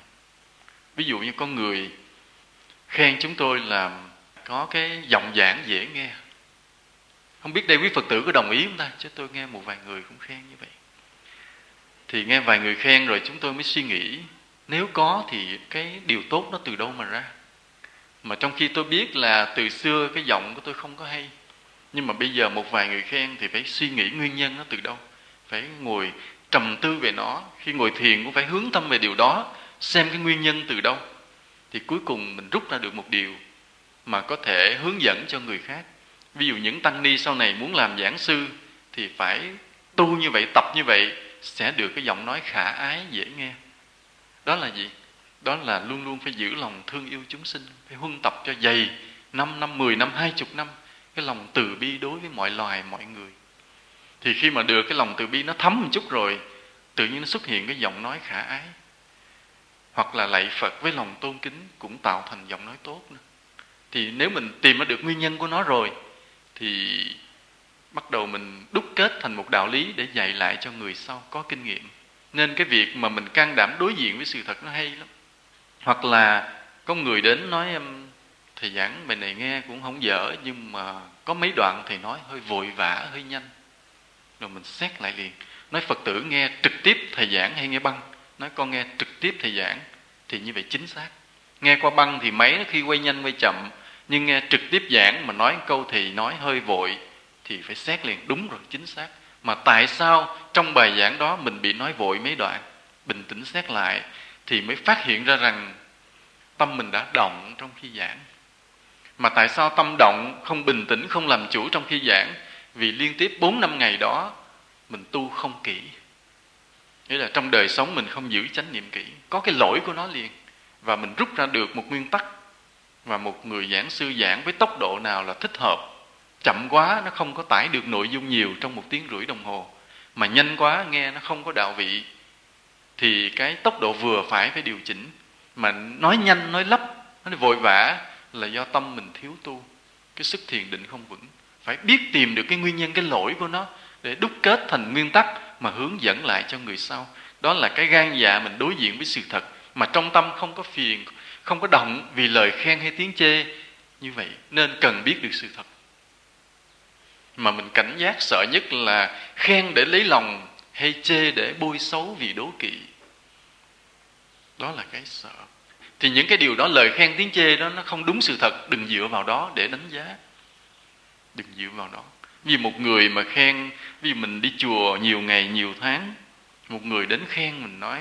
Speaker 1: Ví dụ như có người khen chúng tôi là có cái giọng giảng dễ nghe. Không biết đây quý phật tử có đồng ý không ta? Chứ tôi nghe một vài người cũng khen như vậy. Thì nghe vài người khen rồi chúng tôi mới suy nghĩ, nếu có thì cái điều tốt nó từ đâu mà ra? Mà trong khi tôi biết là từ xưa cái giọng của tôi không có hay nhưng mà bây giờ một vài người khen thì phải suy nghĩ nguyên nhân nó từ đâu? Phải ngồi trầm tư về nó. Khi ngồi thiền cũng phải hướng tâm về điều đó, xem cái nguyên nhân từ đâu. Thì cuối cùng mình rút ra được một điều mà có thể hướng dẫn cho người khác. Ví dụ những tăng ni sau này muốn làm giảng sư thì phải tu như vậy, tập như vậy sẽ được cái giọng nói khả ái, dễ nghe. Đó là gì? Đó là luôn luôn phải giữ lòng thương yêu chúng sinh, phải huân tập cho dày năm năm, mười, năm, hai chục năm cái lòng từ bi đối với mọi loài, mọi người. Thì khi mà được cái lòng từ bi nó thấm một chút rồi, tự nhiên nó xuất hiện cái giọng nói khả ái. Hoặc là lạy Phật với lòng tôn kính cũng tạo thành giọng nói tốt nữa. thì nếu mình tìm ra được nguyên nhân của nó rồi, thì bắt đầu mình đúc kết thành một đạo lý để dạy lại cho người sau có kinh nghiệm. Nên cái việc mà mình can đảm đối diện với sự thật nó hay lắm. Hoặc là có người đến nói, em thầy giảng bài này nghe cũng không dở, nhưng mà có mấy đoạn thì nói hơi vội vã, hơi nhanh. Rồi mình xét lại liền. Nói phật tử nghe trực tiếp thầy giảng hay nghe băng? Nói con nghe trực tiếp thầy giảng thì như vậy chính xác. Nghe qua băng thì máy khi quay nhanh quay chậm, nhưng nghe trực tiếp giảng mà nói câu thì nói hơi vội thì phải xét liền. Đúng rồi, chính xác. Mà tại sao trong bài giảng đó mình bị nói vội mấy đoạn? Bình tĩnh xét lại thì mới phát hiện ra rằng tâm mình đã động trong khi giảng mà tại sao tâm động, không bình tĩnh, không làm chủ trong khi giảng? Vì liên tiếp 4 năm ngày đó, mình tu không kỹ. Nghĩa là trong đời sống mình không giữ chánh niệm kỹ. Có cái lỗi của nó liền. Và mình rút ra được một nguyên tắc. Và một người giảng sư giảng với tốc độ nào là thích hợp. Chậm quá, nó không có tải được nội dung nhiều trong một tiếng rưỡi đồng hồ. Mà nhanh quá, nghe nó không có đạo vị. Thì cái tốc độ vừa phải phải điều chỉnh. Mà nói nhanh, nói lấp nói vội vã là do tâm mình thiếu tu. Cái sức thiền định không vững. Phải biết tìm được cái nguyên nhân, cái lỗi của nó để đúc kết thành nguyên tắc mà hướng dẫn lại cho người sau. Đó là cái gan dạ mình đối diện với sự thật mà trong tâm không có phiền, không có động vì lời khen hay tiếng chê. Như vậy nên cần biết được sự thật. Mà mình cảnh giác sợ nhất là khen để lấy lòng hay chê để bôi xấu vì đố kỵ. Đó là cái sợ thì những cái điều đó, lời khen tiếng chê đó, nó không đúng sự thật. Đừng dựa vào đó để đánh giá. Đừng dựa vào đó. Vì một người mà khen vì mình đi chùa nhiều ngày, nhiều tháng, một người đến khen mình nói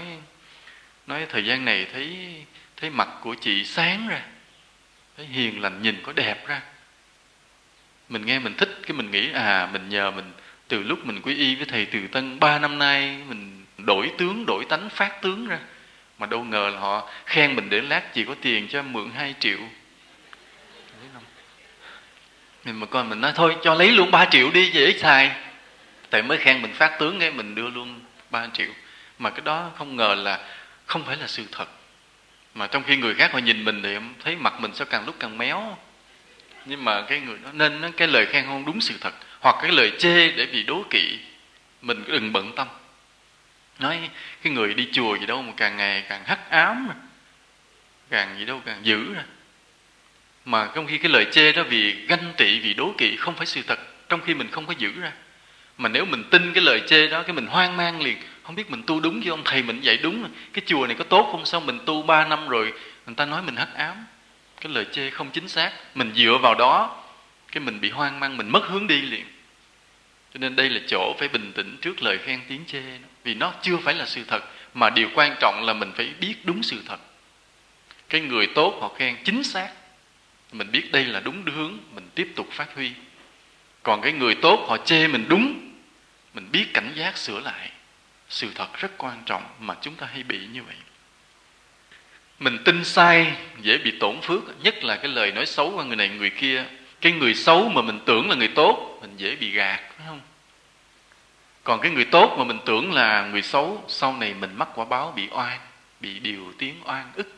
Speaker 1: nói thời gian này thấy thấy mặt của chị sáng ra, thấy hiền lành, nhìn có đẹp ra. Mình nghe mình thích, cái mình nghĩ à mình nhờ mình, từ lúc mình quy y với thầy từ tân, ba năm nay mình đổi tướng, đổi tánh, phát tướng ra mà đâu ngờ là họ khen mình để lát chỉ có tiền cho mượn 2 triệu. Mình mà coi mình nói thôi cho lấy luôn 3 triệu đi dễ xài. Tại mới khen mình phát tướng nghe mình đưa luôn 3 triệu. Mà cái đó không ngờ là không phải là sự thật. Mà trong khi người khác họ nhìn mình thì thấy mặt mình sao càng lúc càng méo. Nhưng mà cái người đó nên cái lời khen không đúng sự thật hoặc cái lời chê để bị đố kỵ mình đừng bận tâm nói, cái người đi chùa gì đâu mà càng ngày càng hắc ám càng gì đâu càng dữ ra mà trong khi cái lời chê đó vì ganh tị, vì đố kỵ không phải sự thật, trong khi mình không có giữ ra. Mà nếu mình tin cái lời chê đó, cái mình hoang mang liền, không biết mình tu đúng chứ ông thầy mình dạy đúng cái chùa này có tốt không, sao mình tu ba năm rồi người ta nói mình hắc ám? Cái lời chê không chính xác, mình dựa vào đó, cái mình bị hoang mang, mình mất hướng đi liền. Cho nên đây là chỗ phải bình tĩnh trước lời khen tiếng chê vì nó chưa phải là sự thật, mà điều quan trọng là mình phải biết đúng sự thật. Cái người tốt họ khen chính xác. Mình biết đây là đúng hướng, mình tiếp tục phát huy. Còn cái người tốt họ chê mình đúng. Mình biết cảnh giác sửa lại. Sự thật rất quan trọng mà chúng ta hay bị như vậy. Mình tin sai, dễ bị tổn phước, nhất là cái lời nói xấu qua người này, người kia. Cái người xấu mà mình tưởng là người tốt, mình dễ bị gạt, phải không? Còn cái người tốt mà mình tưởng là người xấu sau này mình mắc quả báo bị oan bị điều tiếng oan ức.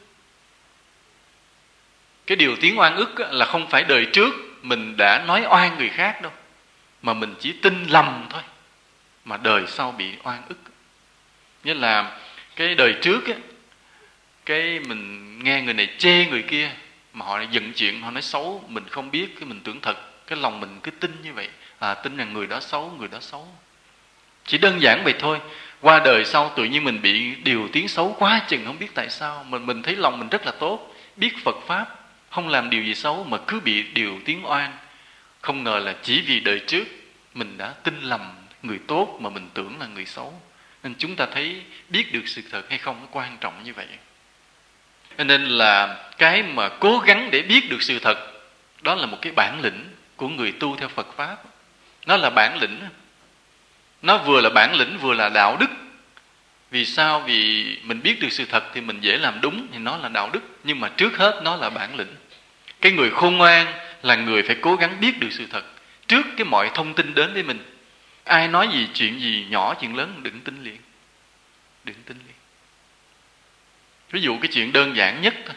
Speaker 1: Cái điều tiếng oan ức là không phải đời trước mình đã nói oan người khác đâu mà mình chỉ tin lầm thôi mà đời sau bị oan ức. Nghĩa là cái đời trước ấy, cái mình nghe người này chê người kia mà họ dựng chuyện họ nói xấu mình không biết cái mình tưởng thật cái lòng mình cứ tin như vậy. À tin rằng người đó xấu người đó xấu chỉ đơn giản vậy thôi. Qua đời sau tự nhiên mình bị điều tiếng xấu quá chừng, không biết tại sao. Mình mình thấy lòng mình rất là tốt. Biết phật pháp, không làm điều gì xấu mà cứ bị điều tiếng oan. Không ngờ là chỉ vì đời trước, mình đã tin lầm người tốt mà mình tưởng là người xấu. Nên chúng ta thấy biết được sự thật hay không quan trọng như vậy. Nên là cái mà cố gắng để biết được sự thật, đó là một cái bản lĩnh của người tu theo phật pháp. Nó là bản lĩnh nó vừa là bản lĩnh, vừa là đạo đức. Vì sao? Vì mình biết được sự thật thì mình dễ làm đúng thì nó là đạo đức. Nhưng mà trước hết nó là bản lĩnh. Cái người khôn ngoan là người phải cố gắng biết được sự thật. Trước cái mọi thông tin đến với mình, ai nói gì, chuyện gì nhỏ, chuyện lớn, đừng tin liền. Đừng tin liền. Ví dụ cái chuyện đơn giản nhất thôi,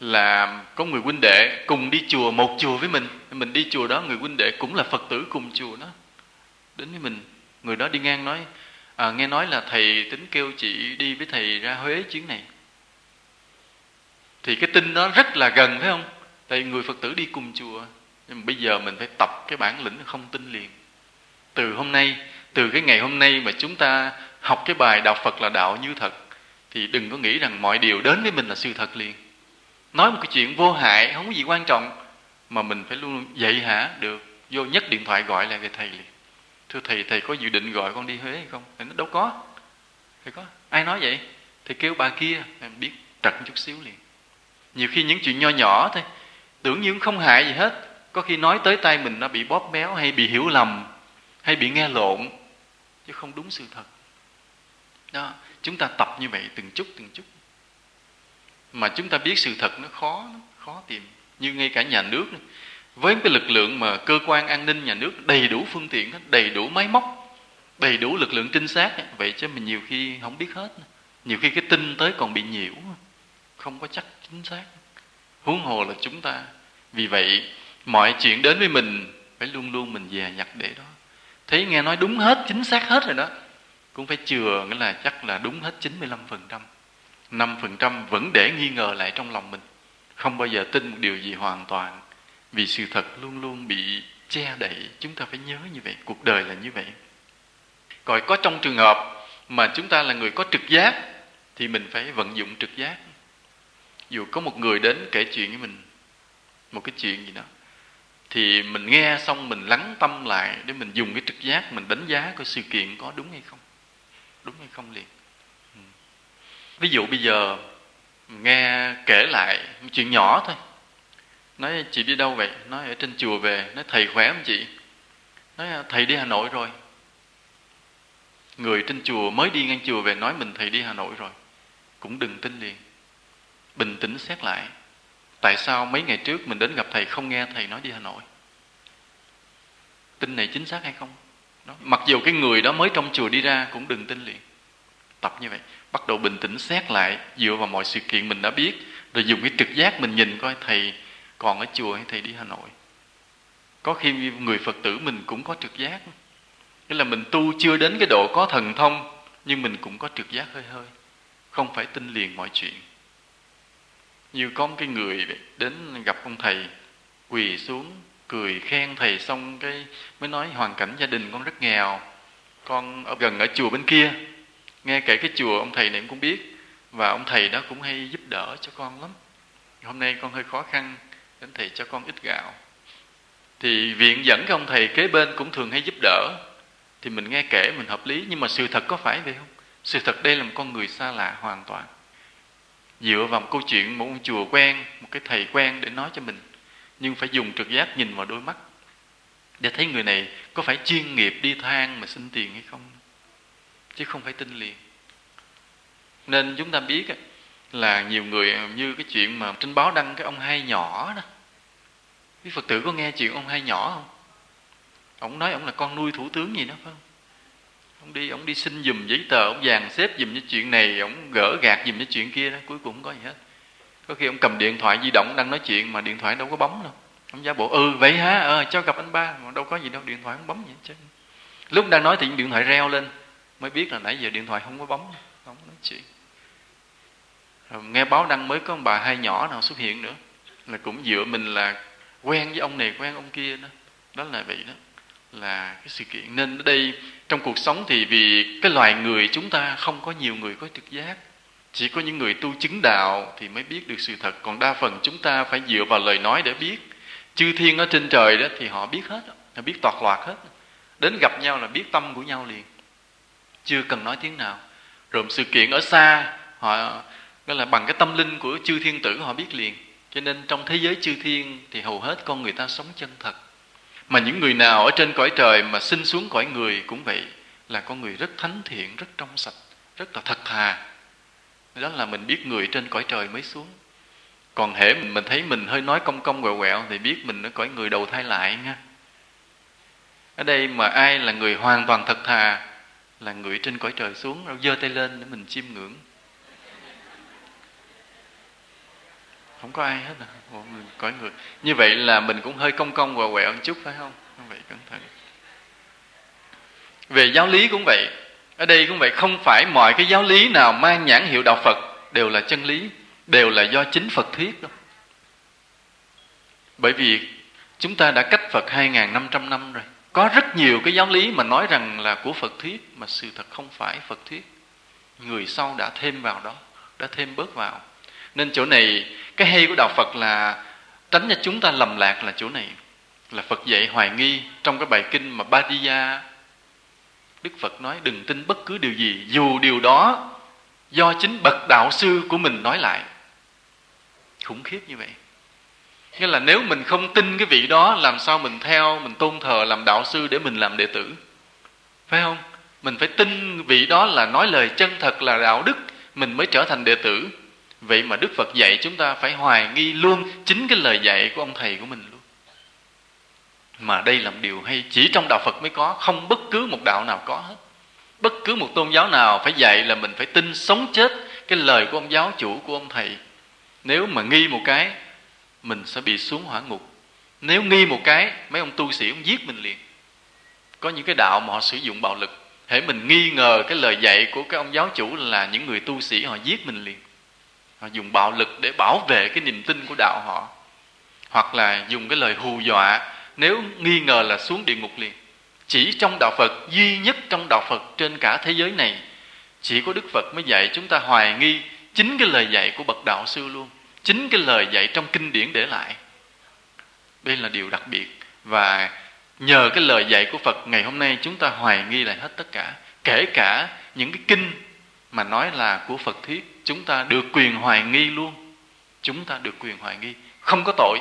Speaker 1: là có người huynh đệ cùng đi chùa, một chùa với mình. Mình đi chùa đó, người huynh đệ cũng là phật tử cùng chùa đó. Đến với mình người đó đi ngang nói à, nghe nói là thầy tính kêu chị đi với thầy ra huế chuyến này. Thì cái tin đó rất là gần phải không? Tại người phật tử đi cùng chùa. Nhưng mà bây giờ mình phải tập cái bản lĩnh không tin liền. Từ hôm nay từ cái ngày hôm nay mà chúng ta học cái bài đạo phật là đạo như thật thì đừng có nghĩ rằng mọi điều đến với mình là sự thật liền. Nói một cái chuyện vô hại không có gì quan trọng mà mình phải luôn dậy hả? Được vô nhất điện thoại gọi lại về thầy liền thưa thầy thầy có dự định gọi con đi huế hay không? Thầy nói, đâu có. Thầy có, ai nói vậy? Thầy kêu, bà kia. Em biết trật chút xíu liền. Nhiều khi những chuyện nho nhỏ thôi, tưởng như không hại gì hết. Có khi nói tới tay mình nó bị bóp méo hay bị hiểu lầm, hay bị nghe lộn, chứ không đúng sự thật. Đó, chúng ta tập như vậy từng chút từng chút. Mà chúng ta biết sự thật nó khó khó tìm. Như ngay cả nhà nước với cái lực lượng mà cơ quan an ninh nhà nước đầy đủ phương tiện, đầy đủ máy móc, đầy đủ lực lượng trinh sát, vậy chứ mình nhiều khi không biết hết. Nhiều khi cái tin tới còn bị nhiễu, không có chắc chính xác. Huống hồ là chúng ta. Vì vậy, mọi chuyện đến với mình phải luôn luôn mình dè nhặt để đó. Thấy nghe nói đúng hết, chính xác hết rồi đó, cũng phải chừa, nghĩa là chắc là đúng hết 95% 5% vẫn để nghi ngờ lại trong lòng mình. Không bao giờ tin một điều gì hoàn toàn vì sự thật luôn luôn bị che đậy, chúng ta phải nhớ như vậy, cuộc đời là như vậy. Còn có trong trường hợp mà chúng ta là người có trực giác, thì mình phải vận dụng trực giác. Dù có một người đến kể chuyện với mình, một cái chuyện gì đó, thì mình nghe xong mình lắng tâm lại để mình dùng cái trực giác mình đánh giá coi sự kiện có đúng hay không. Đúng hay không liền. Ví dụ bây giờ, nghe kể lại một chuyện nhỏ thôi nói, chị đi đâu vậy? Nói, ở trên chùa về. Nói, thầy khỏe không chị? Nói à, thầy đi hà nội rồi. Người trên chùa mới đi ngang chùa về nói mình thầy đi hà nội rồi. Cũng đừng tin liền. Bình tĩnh xét lại. Tại sao mấy ngày trước mình đến gặp thầy không nghe thầy nói đi hà nội? Tin này chính xác hay không? Đó. mặc dù cái người đó mới trong chùa đi ra cũng đừng tin liền. Tập như vậy. Bắt đầu bình tĩnh xét lại dựa vào mọi sự kiện mình đã biết, rồi dùng cái trực giác mình nhìn coi thầy còn ở chùa hay thầy đi hà nội. Có khi người phật tử mình cũng có trực giác. Nghĩa là mình tu chưa đến cái độ có thần thông, nhưng mình cũng có trực giác hơi hơi. Không phải tin liền mọi chuyện. Như có một cái người đến gặp ông thầy, quỳ xuống, cười khen thầy xong cái mới nói, hoàn cảnh gia đình con rất nghèo. Con ở gần ở chùa bên kia. Nghe kể cái chùa ông thầy này cũng biết, và ông thầy đó cũng hay giúp đỡ cho con lắm. Hôm nay con hơi khó khăn đến thầy cho con ít gạo. Thì viện dẫn cái ông thầy kế bên cũng thường hay giúp đỡ. Thì mình nghe kể mình hợp lý, nhưng mà sự thật có phải vậy không? Sự thật đây là một con người xa lạ hoàn toàn. Dựa vào một câu chuyện một ông chùa quen, một cái thầy quen để nói cho mình. Nhưng phải dùng trực giác nhìn vào đôi mắt. Để thấy người này có phải chuyên nghiệp đi than mà xin tiền hay không? Chứ không phải tin liền. Nên chúng ta biết là nhiều người à, như cái chuyện mà trên báo đăng cái ông hai nhỏ đó. Quý phật tử có nghe chuyện ông hai nhỏ không? Ông nói ông là con nuôi thủ tướng gì đó, phải không? Ông đi ông đi xin dùm giấy tờ, ông dàn xếp dùm cho chuyện này, ông gỡ gạt dùm cho chuyện kia đó, cuối cùng không có gì hết. Có khi ông cầm điện thoại di động, đang nói chuyện mà điện thoại đâu có bấm đâu. Ông giả bộ ừ vậy hả? Ờ cho gặp anh ba. Mà đâu có gì đâu, điện thoại không bấm gì hết trơn. Lúc đang nói thì điện thoại reo lên. Mới biết là nãy giờ điện thoại không có bấm, không nói chuyện rồi nghe báo đăng mới có ông bà hai nhỏ nào xuất hiện nữa. Là cũng dựa mình là quen với ông này, quen ông kia đó. Đó là vậy đó. Là cái sự kiện. Nên ở đây, trong cuộc sống thì vì cái loài người chúng ta không có nhiều người có trực giác. Chỉ có những người tu chứng đạo thì mới biết được sự thật. Còn đa phần chúng ta phải dựa vào lời nói để biết. Chư thiên ở trên trời đó thì họ biết hết. Họ biết toạt loạt hết. Đến gặp nhau là biết tâm của nhau liền. Chưa cần nói tiếng nào. Rồi sự kiện ở xa, họ gọi là bằng cái tâm linh của chư thiên tử họ biết liền. Cho nên trong thế giới chư thiên thì hầu hết con người ta sống chân thật. Mà những người nào ở trên cõi trời mà sinh xuống cõi người cũng vậy, là con người rất thánh thiện, rất trong sạch, rất là thật thà. Đó là mình biết người trên cõi trời mới xuống. Còn hễ mình thấy mình hơi nói công công quẹo quẹo thì biết mình ở cõi người đầu thai lại nha. Ở đây mà ai là người hoàn toàn thật thà, là người trên cõi trời xuống, rồi giơ tay lên để mình chiêm ngưỡng. Không có ai hết à mình cõi người. Như vậy là mình cũng hơi công công và quẹo một chút phải không? Không vậy cẩn thận. Về giáo lý cũng vậy. Ở đây cũng vậy. Không phải mọi cái giáo lý nào mang nhãn hiệu đạo phật đều là chân lý, đều là do chính phật thuyết đâu. Bởi vì chúng ta đã cách phật 2.500 năm rồi. Có rất nhiều cái giáo lý mà nói rằng là của phật thuyết mà sự thật không phải phật thuyết. Người sau đã thêm vào đó, đã thêm bớt vào nên chỗ này, cái hay của đạo phật là tránh cho chúng ta lầm lạc là chỗ này. Là phật dạy hoài nghi trong cái bài kinh mà Badiya, Đức Phật nói, đừng tin bất cứ điều gì, dù điều đó do chính bậc đạo sư của mình nói lại. Khủng khiếp như vậy. Nghĩa là nếu mình không tin cái vị đó, làm sao mình theo, mình tôn thờ làm đạo sư để mình làm đệ tử? Phải không? Mình phải tin vị đó là nói lời chân thật là đạo đức, mình mới trở thành đệ tử vậy mà đức phật dạy chúng ta phải hoài nghi luôn chính cái lời dạy của ông thầy của mình luôn. Mà đây là một điều hay, chỉ trong đạo phật mới có, không bất cứ một đạo nào có hết. Bất cứ một tôn giáo nào phải dạy là mình phải tin sống chết cái lời của ông giáo chủ của ông thầy. Nếu mà nghi một cái, mình sẽ bị xuống hỏa ngục. Nếu nghi một cái, mấy ông tu sĩ ông giết mình liền. Có những cái đạo mà họ sử dụng bạo lực, hễ mình nghi ngờ cái lời dạy của cái ông giáo chủ là những người tu sĩ họ giết mình liền họ dùng bạo lực để bảo vệ cái niềm tin của đạo họ. Hoặc là dùng cái lời hù dọa, nếu nghi ngờ là xuống địa ngục liền. Chỉ trong đạo phật, duy nhất trong đạo phật trên cả thế giới này, chỉ có đức phật mới dạy chúng ta hoài nghi chính cái lời dạy của bậc đạo sư luôn, chính cái lời dạy trong kinh điển để lại. Đây là điều đặc biệt, và nhờ cái lời dạy của phật, ngày hôm nay chúng ta hoài nghi lại hết tất cả, kể cả những cái kinh mà nói là của phật thuyết chúng ta được quyền hoài nghi luôn. Chúng ta được quyền hoài nghi. Không có tội.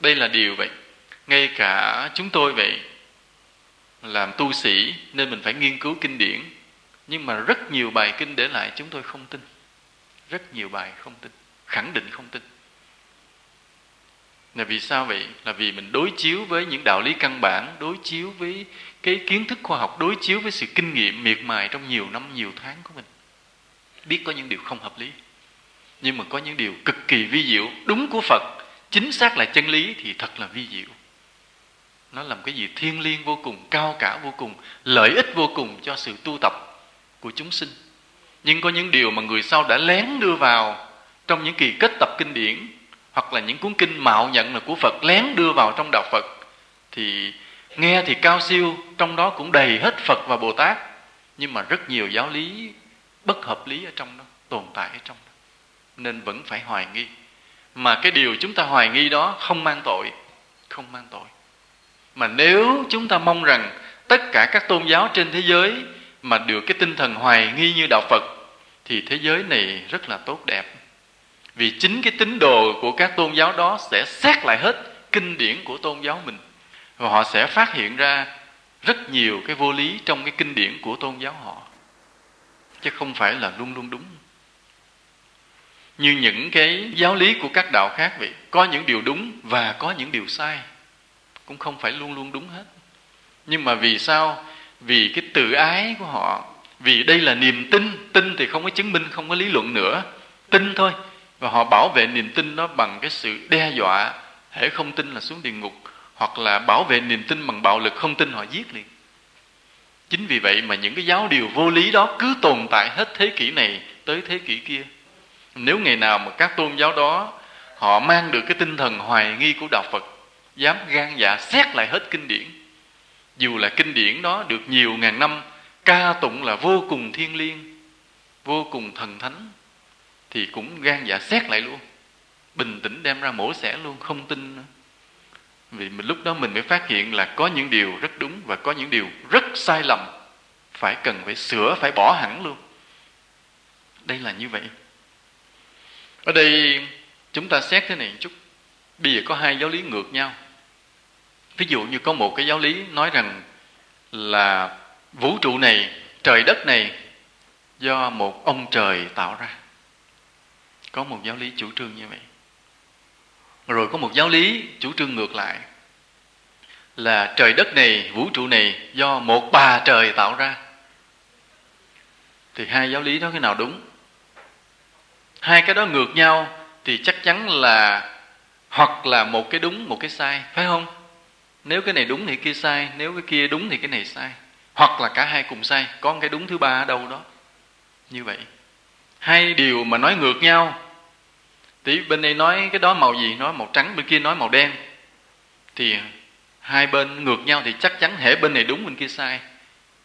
Speaker 1: Đây là điều vậy. Ngay cả chúng tôi vậy, làm tu sĩ nên mình phải nghiên cứu kinh điển. Nhưng mà rất nhiều bài kinh để lại chúng tôi không tin. Rất nhiều bài không tin. Khẳng định không tin. Là vì sao vậy? Là vì mình đối chiếu với những đạo lý căn bản, đối chiếu với cái kiến thức khoa học, đối chiếu với sự kinh nghiệm miệt mài trong nhiều năm, nhiều tháng của mình biết có những điều không hợp lý. Nhưng mà có những điều cực kỳ vi diệu, đúng của phật. Chính xác là chân lý thì thật là vi diệu. Nó làm cái gì thiêng liêng vô cùng, cao cả vô cùng, lợi ích vô cùng cho sự tu tập của chúng sinh. Nhưng có những điều mà người sau đã lén đưa vào trong những kỳ kết tập kinh điển, hoặc là những cuốn kinh mạo nhận là của Phật, lén đưa vào trong đạo Phật, thì nghe thì cao siêu, trong đó cũng đầy hết Phật và Bồ Tát. Nhưng mà rất nhiều giáo lý bất hợp lý ở trong đó, tồn tại ở trong đó. Nên vẫn phải hoài nghi. Mà cái điều chúng ta hoài nghi đó không mang tội, không mang tội. Mà nếu chúng ta mong rằng tất cả các tôn giáo trên thế giới mà được cái tinh thần hoài nghi như đạo Phật, thì thế giới này rất là tốt đẹp. Vì chính cái tín đồ của các tôn giáo đó sẽ xét lại hết kinh điển của tôn giáo mình. Và họ sẽ phát hiện ra rất nhiều cái vô lý trong cái kinh điển của tôn giáo họ chứ không phải là luôn luôn đúng. Như những cái giáo lý của các đạo khác vậy, có những điều đúng và có những điều sai, cũng không phải luôn luôn đúng hết. Nhưng mà vì sao? Vì cái tự ái của họ, vì đây là niềm tin tin thì không có chứng minh, không có lý luận nữa. Tin thôi, và họ bảo vệ niềm tin đó bằng cái sự đe dọa, hễ không tin là xuống địa ngục, hoặc là bảo vệ niềm tin bằng bạo lực không tin họ giết liền chính vì vậy mà những cái giáo điều vô lý đó cứ tồn tại hết thế kỷ này tới thế kỷ kia. Nếu ngày nào mà các tôn giáo đó họ mang được cái tinh thần hoài nghi của đạo phật, dám gan dạ xét lại hết kinh điển, dù là kinh điển đó được nhiều ngàn năm ca tụng là vô cùng thiêng liêng, vô cùng thần thánh, thì cũng gan dạ xét lại luôn, bình tĩnh đem ra mổ xẻ luôn, không tin nữa vì mình lúc đó mình mới phát hiện là có những điều rất đúng và có những điều rất sai lầm. Phải cần phải sửa, phải bỏ hẳn luôn. Đây là như vậy. Ở đây, chúng ta xét thế này một chút. Bây giờ có hai giáo lý ngược nhau. Ví dụ như có một cái giáo lý nói rằng là vũ trụ này, trời đất này do một ông trời tạo ra. Có một giáo lý chủ trương như vậy rồi có một giáo lý chủ trương ngược lại, là trời đất này, vũ trụ này do một bà trời tạo ra. Thì hai giáo lý đó cái nào đúng? Hai cái đó ngược nhau thì chắc chắn là, hoặc là một cái đúng, một cái sai, phải không? Nếu cái này đúng thì kia sai, nếu cái kia đúng thì cái này sai, hoặc là cả hai cùng sai, có cái đúng thứ ba ở đâu đó. Như vậy, hai điều mà nói ngược nhau tí bên đây nói cái đó màu gì? Nói màu trắng, bên kia nói màu đen. Thì hai bên ngược nhau thì chắc chắn hệ bên này đúng, bên kia sai.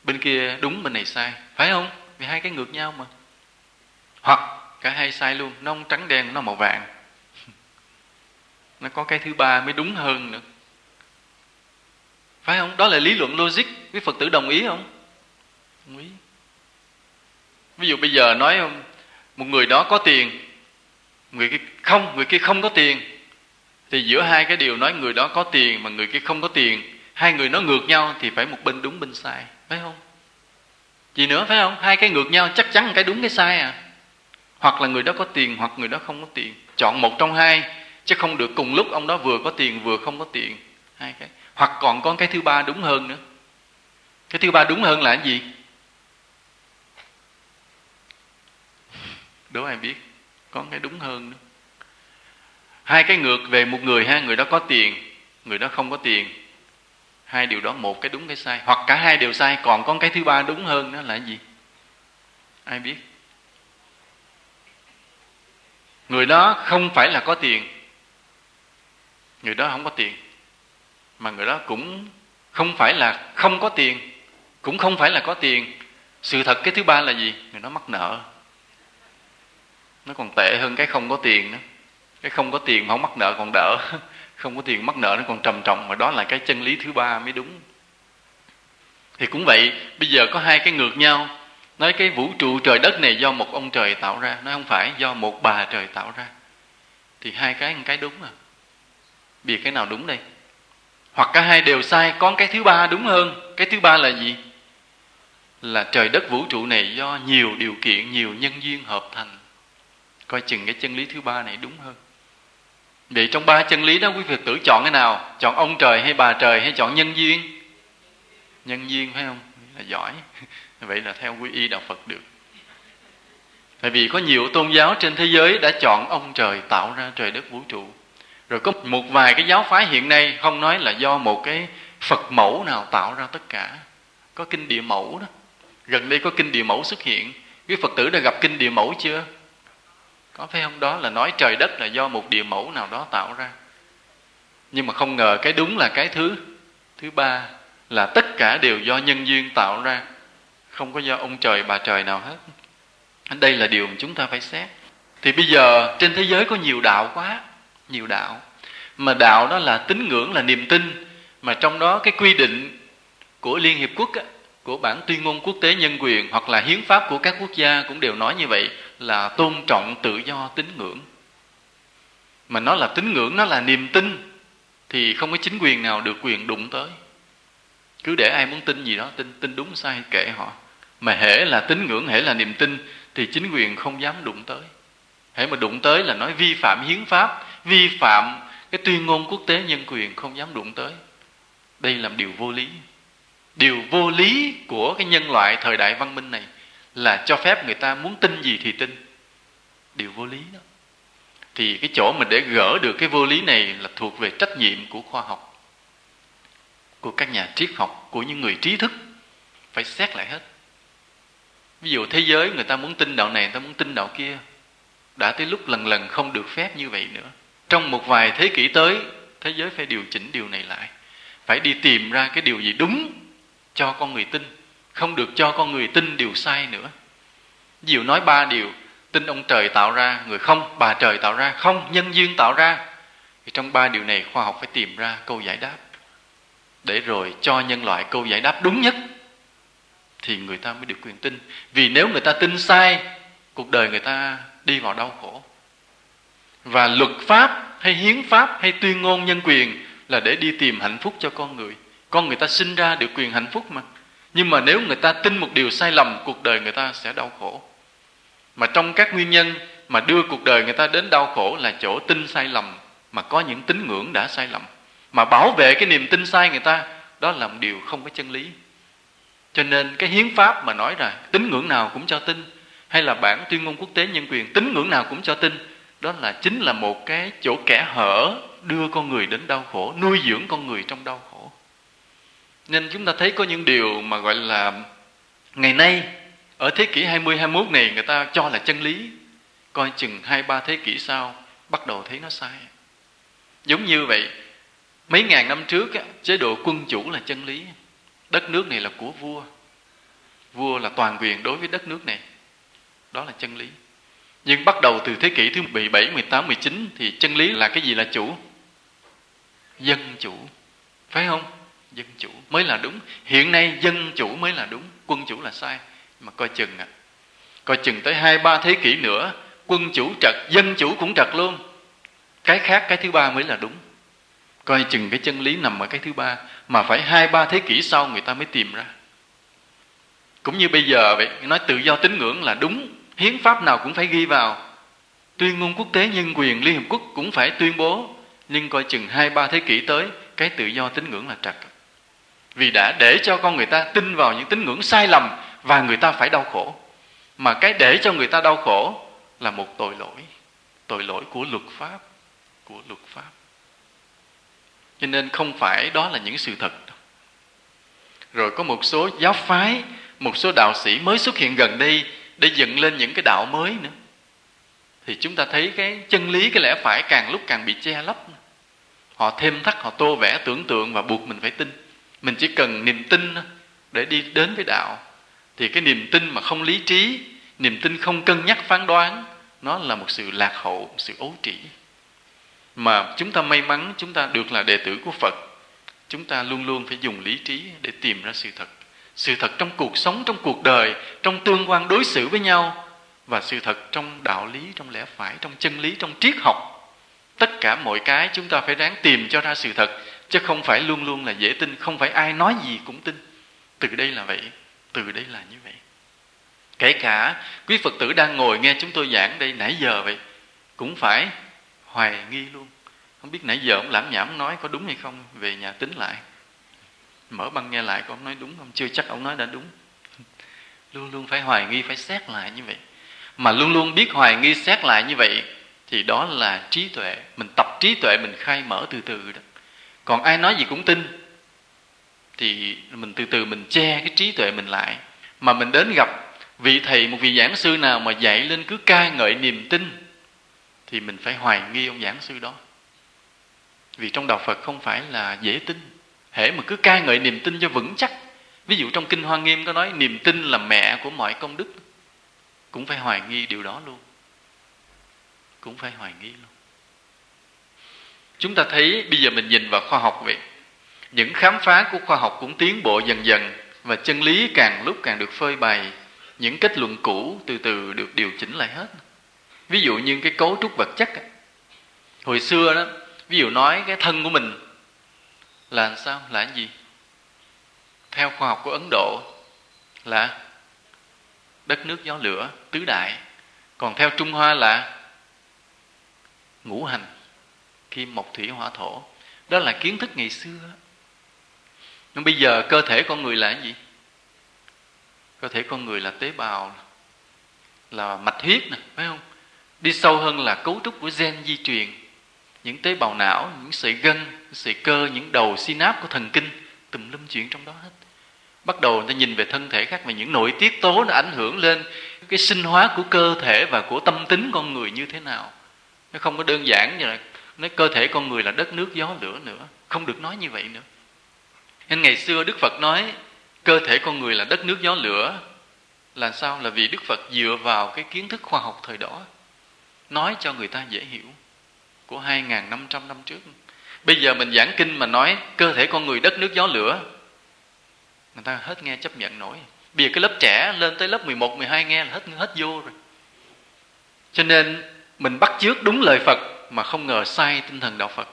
Speaker 1: Bên kia đúng, bên này sai. Phải không? Vì hai cái ngược nhau mà. Hoặc cả hai sai luôn. Nó không trắng đen, nó màu vàng. Nó có cái thứ ba mới đúng hơn nữa. Phải không? Đó là lý luận logic. Quý phật tử đồng ý không? Đồng ý. Ví dụ bây giờ nói một người đó có tiền người kia không, người kia không có tiền. Thì giữa hai cái điều nói người đó có tiền mà người kia không có tiền, hai người nó ngược nhau thì phải một bên đúng bên sai, phải không? Gì nữa, phải không? Hai cái ngược nhau chắc chắn cái đúng cái sai à. Hoặc là người đó có tiền hoặc người đó không có tiền. Chọn một trong hai, chứ không được cùng lúc ông đó vừa có tiền vừa không có tiền. Hai cái. Hoặc còn có cái thứ ba đúng hơn nữa. Cái thứ ba đúng hơn là cái gì? Đố ai biết? Có cái đúng hơn nữa. Hai cái ngược về một người ha, người đó có tiền, người đó không có tiền. Hai điều đó, một cái đúng, cái sai. Hoặc cả hai đều sai, còn có cái thứ ba đúng hơn đó là gì? Ai biết? Người đó không phải là có tiền, người đó không có tiền. Mà người đó cũng không phải là không có tiền, cũng không phải là có tiền. Sự thật cái thứ ba là gì? Người đó mắc nợ nó còn tệ hơn cái không có tiền nữa. Cái không có tiền mà không mắc nợ còn đỡ. Không có tiền mắc nợ nó còn trầm trọng, mà đó là cái chân lý thứ ba mới đúng. Thì cũng vậy, bây giờ có hai cái ngược nhau. Nói cái vũ trụ trời đất này do một ông trời tạo ra, nó không phải do một bà trời tạo ra. Thì hai cái một cái đúng à? Vì cái nào đúng đây? Hoặc cả hai đều sai, có cái thứ ba đúng hơn. Cái thứ ba là gì? Là trời đất vũ trụ này do nhiều điều kiện, nhiều nhân duyên hợp thành coi chừng cái chân lý thứ ba này đúng hơn. Vậy trong ba chân lý đó, quý phật tử chọn cái nào? Chọn ông trời hay bà trời hay chọn nhân duyên? Nhân duyên phải không? Là giỏi. Vậy là theo quy y đạo phật được. Tại vì có nhiều tôn giáo trên thế giới đã chọn ông trời tạo ra trời đất vũ trụ. Rồi có một vài cái giáo phái hiện nay, không nói là do một cái phật mẫu nào tạo ra tất cả. Có kinh địa mẫu đó. Gần đây có kinh địa mẫu xuất hiện. Quý phật tử đã gặp kinh địa mẫu chưa? Có phải không? Đó là nói trời đất là do một địa mẫu nào đó tạo ra. Nhưng mà không ngờ cái đúng là cái thứ. Thứ ba là tất cả đều do nhân duyên tạo ra. Không có do ông trời bà trời nào hết. Đây là điều mà chúng ta phải xét. Thì bây giờ trên thế giới có nhiều đạo quá nhiều đạo. Mà đạo đó là tín ngưỡng là niềm tin. Mà trong đó cái quy định của liên hiệp quốc á, của bản tuyên ngôn quốc tế nhân quyền hoặc là hiến pháp của các quốc gia cũng đều nói như vậy là tôn trọng tự do tín ngưỡng. Mà nó là tín ngưỡng, nó là niềm tin, thì không có chính quyền nào được quyền đụng tới. Cứ để ai muốn tin gì đó, tin tin đúng sai kệ họ. Mà hễ là tín ngưỡng, hễ là niềm tin, thì chính quyền không dám đụng tới. Hễ mà đụng tới là nói vi phạm hiến pháp, vi phạm cái tuyên ngôn quốc tế nhân quyền, không dám đụng tới. Đây là điều vô lý. Điều vô lý của cái nhân loại thời đại văn minh này là cho phép người ta muốn tin gì thì tin. Điều vô lý đó. Thì cái chỗ mình để gỡ được cái vô lý này là thuộc về trách nhiệm của khoa học, của các nhà triết học, của những người trí thức. Phải xét lại hết. Ví dụ thế giới người ta muốn tin đạo này, người ta muốn tin đạo kia, đã tới lúc lần lần không được phép như vậy nữa. Trong một vài thế kỷ tới, thế giới phải điều chỉnh điều này lại. Phải đi tìm ra cái điều gì đúng cho con người tin không được cho con người tin điều sai nữa. Diệu nói ba điều, tin ông trời tạo ra, người không, bà trời tạo ra, không, nhân duyên tạo ra. Thì trong ba điều này, khoa học phải tìm ra câu giải đáp. Để rồi cho nhân loại câu giải đáp đúng nhất, thì người ta mới được quyền tin. Vì nếu người ta tin sai, cuộc đời người ta đi vào đau khổ. Và luật pháp hay hiến pháp hay tuyên ngôn nhân quyền là để đi tìm hạnh phúc cho con người. Con người ta sinh ra được quyền hạnh phúc mà nhưng mà nếu người ta tin một điều sai lầm, cuộc đời người ta sẽ đau khổ. Mà trong các nguyên nhân mà đưa cuộc đời người ta đến đau khổ là chỗ tin sai lầm, mà có những tín ngưỡng đã sai lầm. Mà bảo vệ cái niềm tin sai người ta, đó là một điều không có chân lý. Cho nên cái hiến pháp mà nói là tín ngưỡng nào cũng cho tin, hay là bản tuyên ngôn quốc tế nhân quyền tín ngưỡng nào cũng cho tin, đó là chính là một cái chỗ kẻ hở đưa con người đến đau khổ, nuôi dưỡng con người trong đau khổ nên chúng ta thấy có những điều mà gọi là ngày nay ở thế kỷ 20 21 này người ta cho là chân lý, coi chừng hai ba thế kỷ sau bắt đầu thấy nó sai. Giống như vậy, mấy ngàn năm trước chế độ quân chủ là chân lý đất nước này là của vua vua là toàn quyền đối với đất nước này đó là chân lý nhưng bắt đầu từ thế kỷ thứ 17, 18, 19 thì chân lý là cái gì là chủ? Dân chủ. Phải không? Dân chủ mới là đúng. Hiện nay dân chủ mới là đúng, quân chủ là sai. Mà coi chừng à. Coi chừng tới hai ba thế kỷ nữa, quân chủ trật, dân chủ cũng trật luôn. Cái khác cái thứ ba mới là đúng. Coi chừng cái chân lý nằm ở cái thứ ba mà phải hai ba thế kỷ sau người ta mới tìm ra. Cũng như bây giờ vậy, nói tự do tín ngưỡng là đúng hiến pháp nào cũng phải ghi vào tuyên ngôn quốc tế nhân quyền liên hợp quốc cũng phải tuyên bố nhưng coi chừng hai ba thế kỷ tới cái tự do tín ngưỡng là trật vì đã để cho con người ta tin vào những tín ngưỡng sai lầm và người ta phải đau khổ. Mà cái để cho người ta đau khổ là một tội lỗi. Tội lỗi của luật pháp, của luật pháp. Cho nên không phải đó là những sự thật rồi có một số giáo phái, một số đạo sĩ mới xuất hiện gần đây để dựng lên những cái đạo mới nữa. Thì chúng ta thấy cái chân lý, cái lẽ phải càng lúc càng bị che lấp. Họ thêm thắt, họ tô vẽ tưởng tượng và buộc mình phải tin mình chỉ cần niềm tin để đi đến với đạo. Thì cái niềm tin mà không lý trí, niềm tin không cân nhắc phán đoán, nó là một sự lạc hậu, một sự ấu trĩ. Mà chúng ta may mắn, chúng ta được là đệ tử của phật, chúng ta luôn luôn phải dùng lý trí để tìm ra sự thật. Sự thật trong cuộc sống, trong cuộc đời, trong tương quan đối xử với nhau, và sự thật trong đạo lý, trong lẽ phải, trong chân lý, trong triết học. Tất cả mọi cái chúng ta phải ráng tìm cho ra sự thật chứ không phải luôn luôn là dễ tin, không phải ai nói gì cũng tin. Từ đây là vậy, từ đây là như vậy. Kể cả quý phật tử đang ngồi nghe chúng tôi giảng đây nãy giờ vậy, cũng phải hoài nghi luôn. Không biết nãy giờ ông lãm nhảm nói có đúng hay không? Về nhà tính lại. Mở băng nghe lại có ông nói đúng không? Chưa chắc ông nói đã đúng. Luôn luôn phải hoài nghi, phải xét lại như vậy. Mà luôn luôn biết hoài nghi, xét lại như vậy thì đó là trí tuệ. Mình tập trí tuệ, mình khai mở từ từ đó còn ai nói gì cũng tin. Thì mình từ từ mình che cái trí tuệ mình lại. Mà mình đến gặp vị thầy, một vị giảng sư nào mà dạy lên cứ ca ngợi niềm tin, thì mình phải hoài nghi ông giảng sư đó. Vì trong đạo phật không phải là dễ tin. Hễ mà cứ ca ngợi niềm tin cho vững chắc. Ví dụ trong kinh hoa nghiêm có nói, niềm tin là mẹ của mọi công đức. Cũng phải hoài nghi điều đó luôn. Cũng phải hoài nghi luôn chúng ta thấy bây giờ mình nhìn vào khoa học vậy. Những khám phá của khoa học cũng tiến bộ dần dần và chân lý càng lúc càng được phơi bày. Những kết luận cũ từ từ được điều chỉnh lại hết. Ví dụ như cái cấu trúc vật chất hồi xưa đó, ví dụ nói cái thân của mình là sao? Là gì? Theo khoa học của ấn độ là đất nước gió lửa tứ đại. Còn theo trung hoa là ngũ hành kim mộc thủy hỏa thổ. Đó là kiến thức ngày xưa. Nhưng bây giờ cơ thể con người là cái gì? Cơ thể con người là tế bào, là mạch huyết nè, phải không? Đi sâu hơn là cấu trúc của gen di truyền. Những tế bào não, những sợi gân, sợi cơ, những đầu synap của thần kinh, tùm lum chuyện trong đó hết. Bắt đầu người ta nhìn về thân thể khác về những nội tiết tố nó ảnh hưởng lên cái sinh hóa của cơ thể và của tâm tính con người như thế nào. Nó không có đơn giản như là nói cơ thể con người là đất nước gió lửa nữa. Không được nói như vậy nữa. Nên ngày xưa đức phật nói cơ thể con người là đất nước gió lửa. Là sao? Là vì đức phật dựa vào cái kiến thức khoa học thời đó nói cho người ta dễ hiểu của 2.500 năm trước. Bây giờ mình giảng kinh mà nói cơ thể con người đất nước gió lửa người ta hết nghe chấp nhận nổi. Bây giờ cái lớp trẻ lên tới lớp 11, 12 nghe là hết hết vô rồi. Cho nên mình bắt chước đúng lời Phật mà không ngờ sai tinh thần đạo Phật.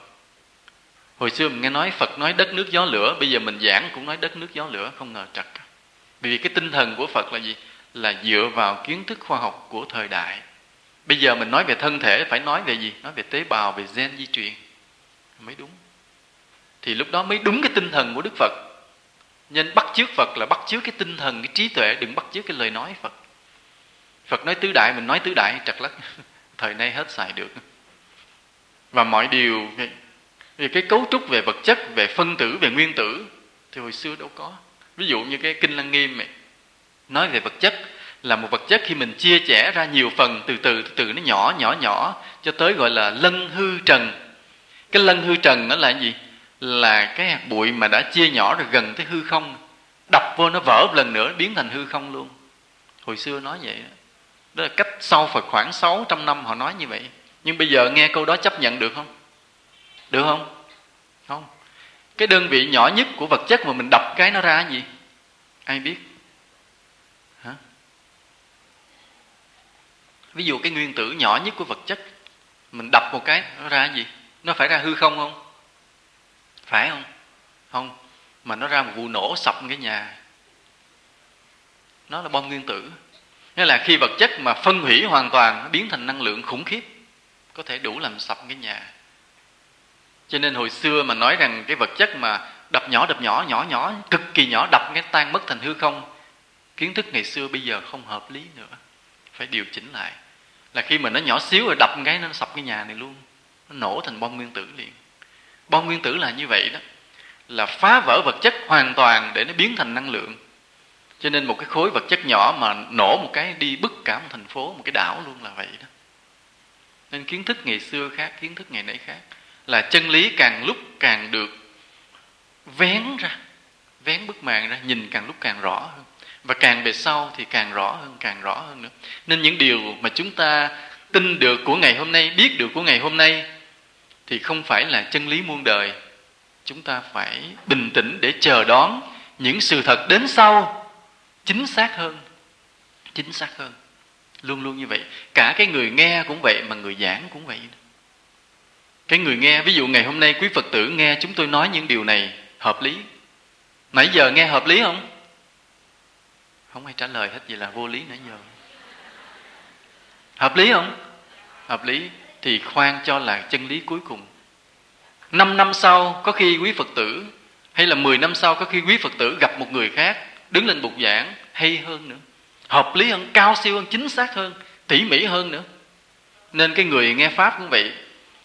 Speaker 1: Hồi xưa mình nghe nói Phật nói đất nước gió lửa, bây giờ mình giảng cũng nói đất nước gió lửa, không ngờ trật vì cái tinh thần của Phật là gì? Là dựa vào kiến thức khoa học của thời đại. Bây giờ mình nói về thân thể, phải nói về gì? Nói về tế bào, về gen di truyền. Mới đúng. Thì lúc đó mới đúng cái tinh thần của đức phật. Nên bắt chước phật là bắt chước cái tinh thần, cái trí tuệ, đừng bắt chước cái lời nói phật. Phật nói tứ đại, mình nói tứ đại, trật lắc. Thời nay hết xài được và mọi điều về cái cấu trúc về vật chất về phân tử về nguyên tử thì hồi xưa đâu có. Ví dụ như cái kinh lăng nghiêm này nói về vật chất là một vật chất khi mình chia sẻ ra nhiều phần từ từ từ từ nó nhỏ nhỏ nhỏ cho tới gọi là lân hư trần. Cái lân hư trần nó là gì? Là cái hạt bụi mà đã chia nhỏ rồi gần tới hư không đập vô nó vỡ một lần nữa biến thành hư không luôn. Hồi xưa nói vậy đó, đó là cách sau Phật khoảng 600 năm họ nói như vậy nhưng bây giờ nghe câu đó chấp nhận được không? Được không? Không. Cái đơn vị nhỏ nhất của vật chất mà mình đập cái nó ra gì? Ai biết? Hả? Ví dụ cái nguyên tử nhỏ nhất của vật chất, mình đập một cái, nó ra gì? Nó phải ra hư không không? Phải không? Không. Mà nó ra một vụ nổ sập cái nhà. Nó là bom nguyên tử. Nghĩa là khi vật chất mà phân hủy hoàn toàn, nó biến thành năng lượng khủng khiếp có thể đủ làm sập cái nhà. Cho nên hồi xưa mà nói rằng cái vật chất mà đập nhỏ đập nhỏ nhỏ nhỏ, cực kỳ nhỏ, đập cái tan mất thành hư không, kiến thức ngày xưa bây giờ không hợp lý nữa. Phải điều chỉnh lại. Là khi mà nó nhỏ xíu rồi đập cái, nó sập cái nhà này luôn. Nó nổ thành bom nguyên tử liền. Bom nguyên tử là như vậy đó. Là phá vỡ vật chất hoàn toàn để nó biến thành năng lượng. Cho nên một cái khối vật chất nhỏ mà nổ một cái đi bức cả một thành phố, một cái đảo luôn là vậy đó nên kiến thức ngày xưa khác, kiến thức ngày nay khác. Là chân lý càng lúc càng được vén ra, vén bức màn ra, nhìn càng lúc càng rõ hơn. Và càng về sau thì càng rõ hơn, càng rõ hơn nữa. Nên những điều mà chúng ta tin được của ngày hôm nay, biết được của ngày hôm nay, thì không phải là chân lý muôn đời. Chúng ta phải bình tĩnh để chờ đón những sự thật đến sau chính xác hơn, chính xác hơn luôn luôn như vậy. Cả cái người nghe cũng vậy mà người giảng cũng vậy. Cái người nghe, ví dụ ngày hôm nay quý phật tử nghe chúng tôi nói những điều này, hợp lý. Nãy giờ nghe hợp lý không? Không ai trả lời hết gì là vô lý nãy giờ. Hợp lý không? Hợp lý. Thì khoan cho là chân lý cuối cùng. Năm năm sau, có khi quý phật tử, hay là 10 năm sau, có khi quý phật tử gặp một người khác đứng lên bục giảng, hay hơn nữa hợp lý hơn cao siêu hơn chính xác hơn tỉ mỉ hơn nữa. Nên cái người nghe pháp cũng vậy.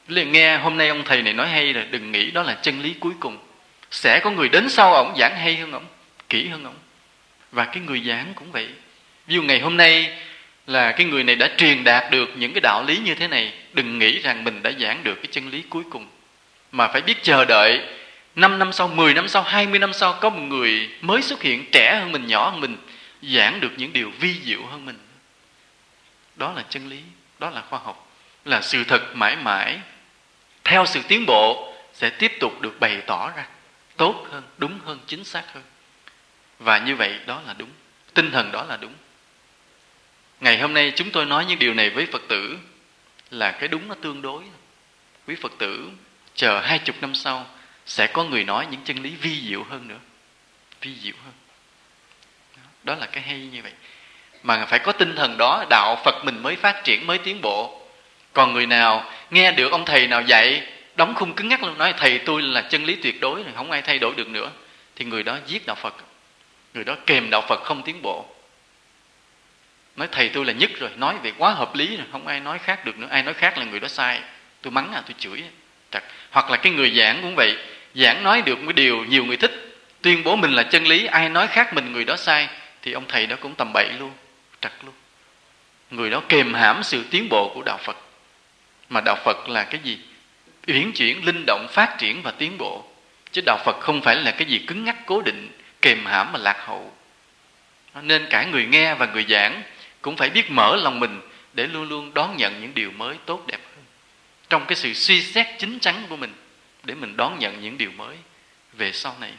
Speaker 1: Liền nghe hôm nay ông thầy này nói hay rồi đừng nghĩ đó là chân lý cuối cùng. Sẽ có người đến sau ổng giảng hay hơn ổng kỹ hơn ổng. Và cái người giảng cũng vậy. Ví dụ ngày hôm nay là cái người này đã truyền đạt được những cái đạo lý như thế này đừng nghĩ rằng mình đã giảng được cái chân lý cuối cùng. Mà phải biết chờ đợi 5 năm sau, 10 năm sau, 20 năm sau có một người mới xuất hiện trẻ hơn mình, nhỏ hơn mình giảng được những điều vi diệu hơn mình. Đó là chân lý, đó là khoa học, là sự thật mãi mãi theo sự tiến bộ sẽ tiếp tục được bày tỏ ra tốt hơn, đúng hơn, chính xác hơn. Và như vậy đó là đúng, tinh thần đó là đúng. Ngày hôm nay chúng tôi nói những điều này với Phật tử là cái đúng nó tương đối. Quý Phật tử chờ hai chục năm sau sẽ có người nói những chân lý vi diệu hơn nữa vi diệu hơn đó là cái hay như vậy. Mà phải có tinh thần đó, đạo phật mình mới phát triển, mới tiến bộ. Còn người nào nghe được ông thầy nào dạy, đóng khung cứng ngắc luôn nói, thầy, tôi là chân lý tuyệt đối rồi, không ai thay đổi được nữa. Thì người đó giết đạo phật. Người đó kèm đạo phật không tiến bộ. Nói, thầy, tôi là nhất rồi, nói về quá hợp lý rồi, không ai nói khác được nữa, ai nói khác là người đó sai. Tôi mắng à tôi chửi à. Thật. hoặc là cái người giảng cũng vậy. Giảng nói được một điều nhiều người thích, tuyên bố mình là chân lý, ai nói khác mình người đó sai thì ông thầy đó cũng tầm bậy luôn, trật luôn. Người đó kềm hãm sự tiến bộ của đạo phật. Mà đạo phật là cái gì? Uyển chuyển, linh động, phát triển và tiến bộ. Chứ đạo phật không phải là cái gì cứng ngắc, cố định, kềm hãm mà lạc hậu. Nên cả người nghe và người giảng cũng phải biết mở lòng mình để luôn luôn đón nhận những điều mới tốt đẹp hơn. Trong cái sự suy xét chính chắn của mình, để mình đón nhận những điều mới về sau này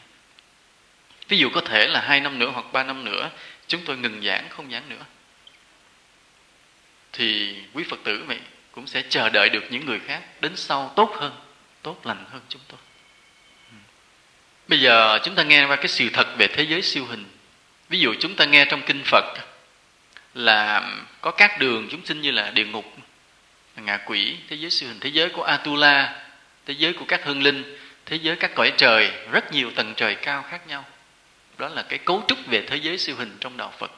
Speaker 1: ví dụ có thể là hai năm nữa hoặc ba năm nữa, chúng tôi ngừng giảng, không giảng nữa. Thì quý phật tử vậy cũng sẽ chờ đợi được những người khác đến sau tốt hơn, tốt lành hơn chúng tôi. Bây giờ chúng ta nghe qua cái sự thật về thế giới siêu hình. Ví dụ chúng ta nghe trong kinh phật là có các đường chúng sinh như là địa ngục, ngạ quỷ, thế giới siêu hình, thế giới của atula, thế giới của các hương linh, thế giới các cõi trời, rất nhiều tầng trời cao khác nhau đó là cái cấu trúc về thế giới siêu hình trong đạo phật.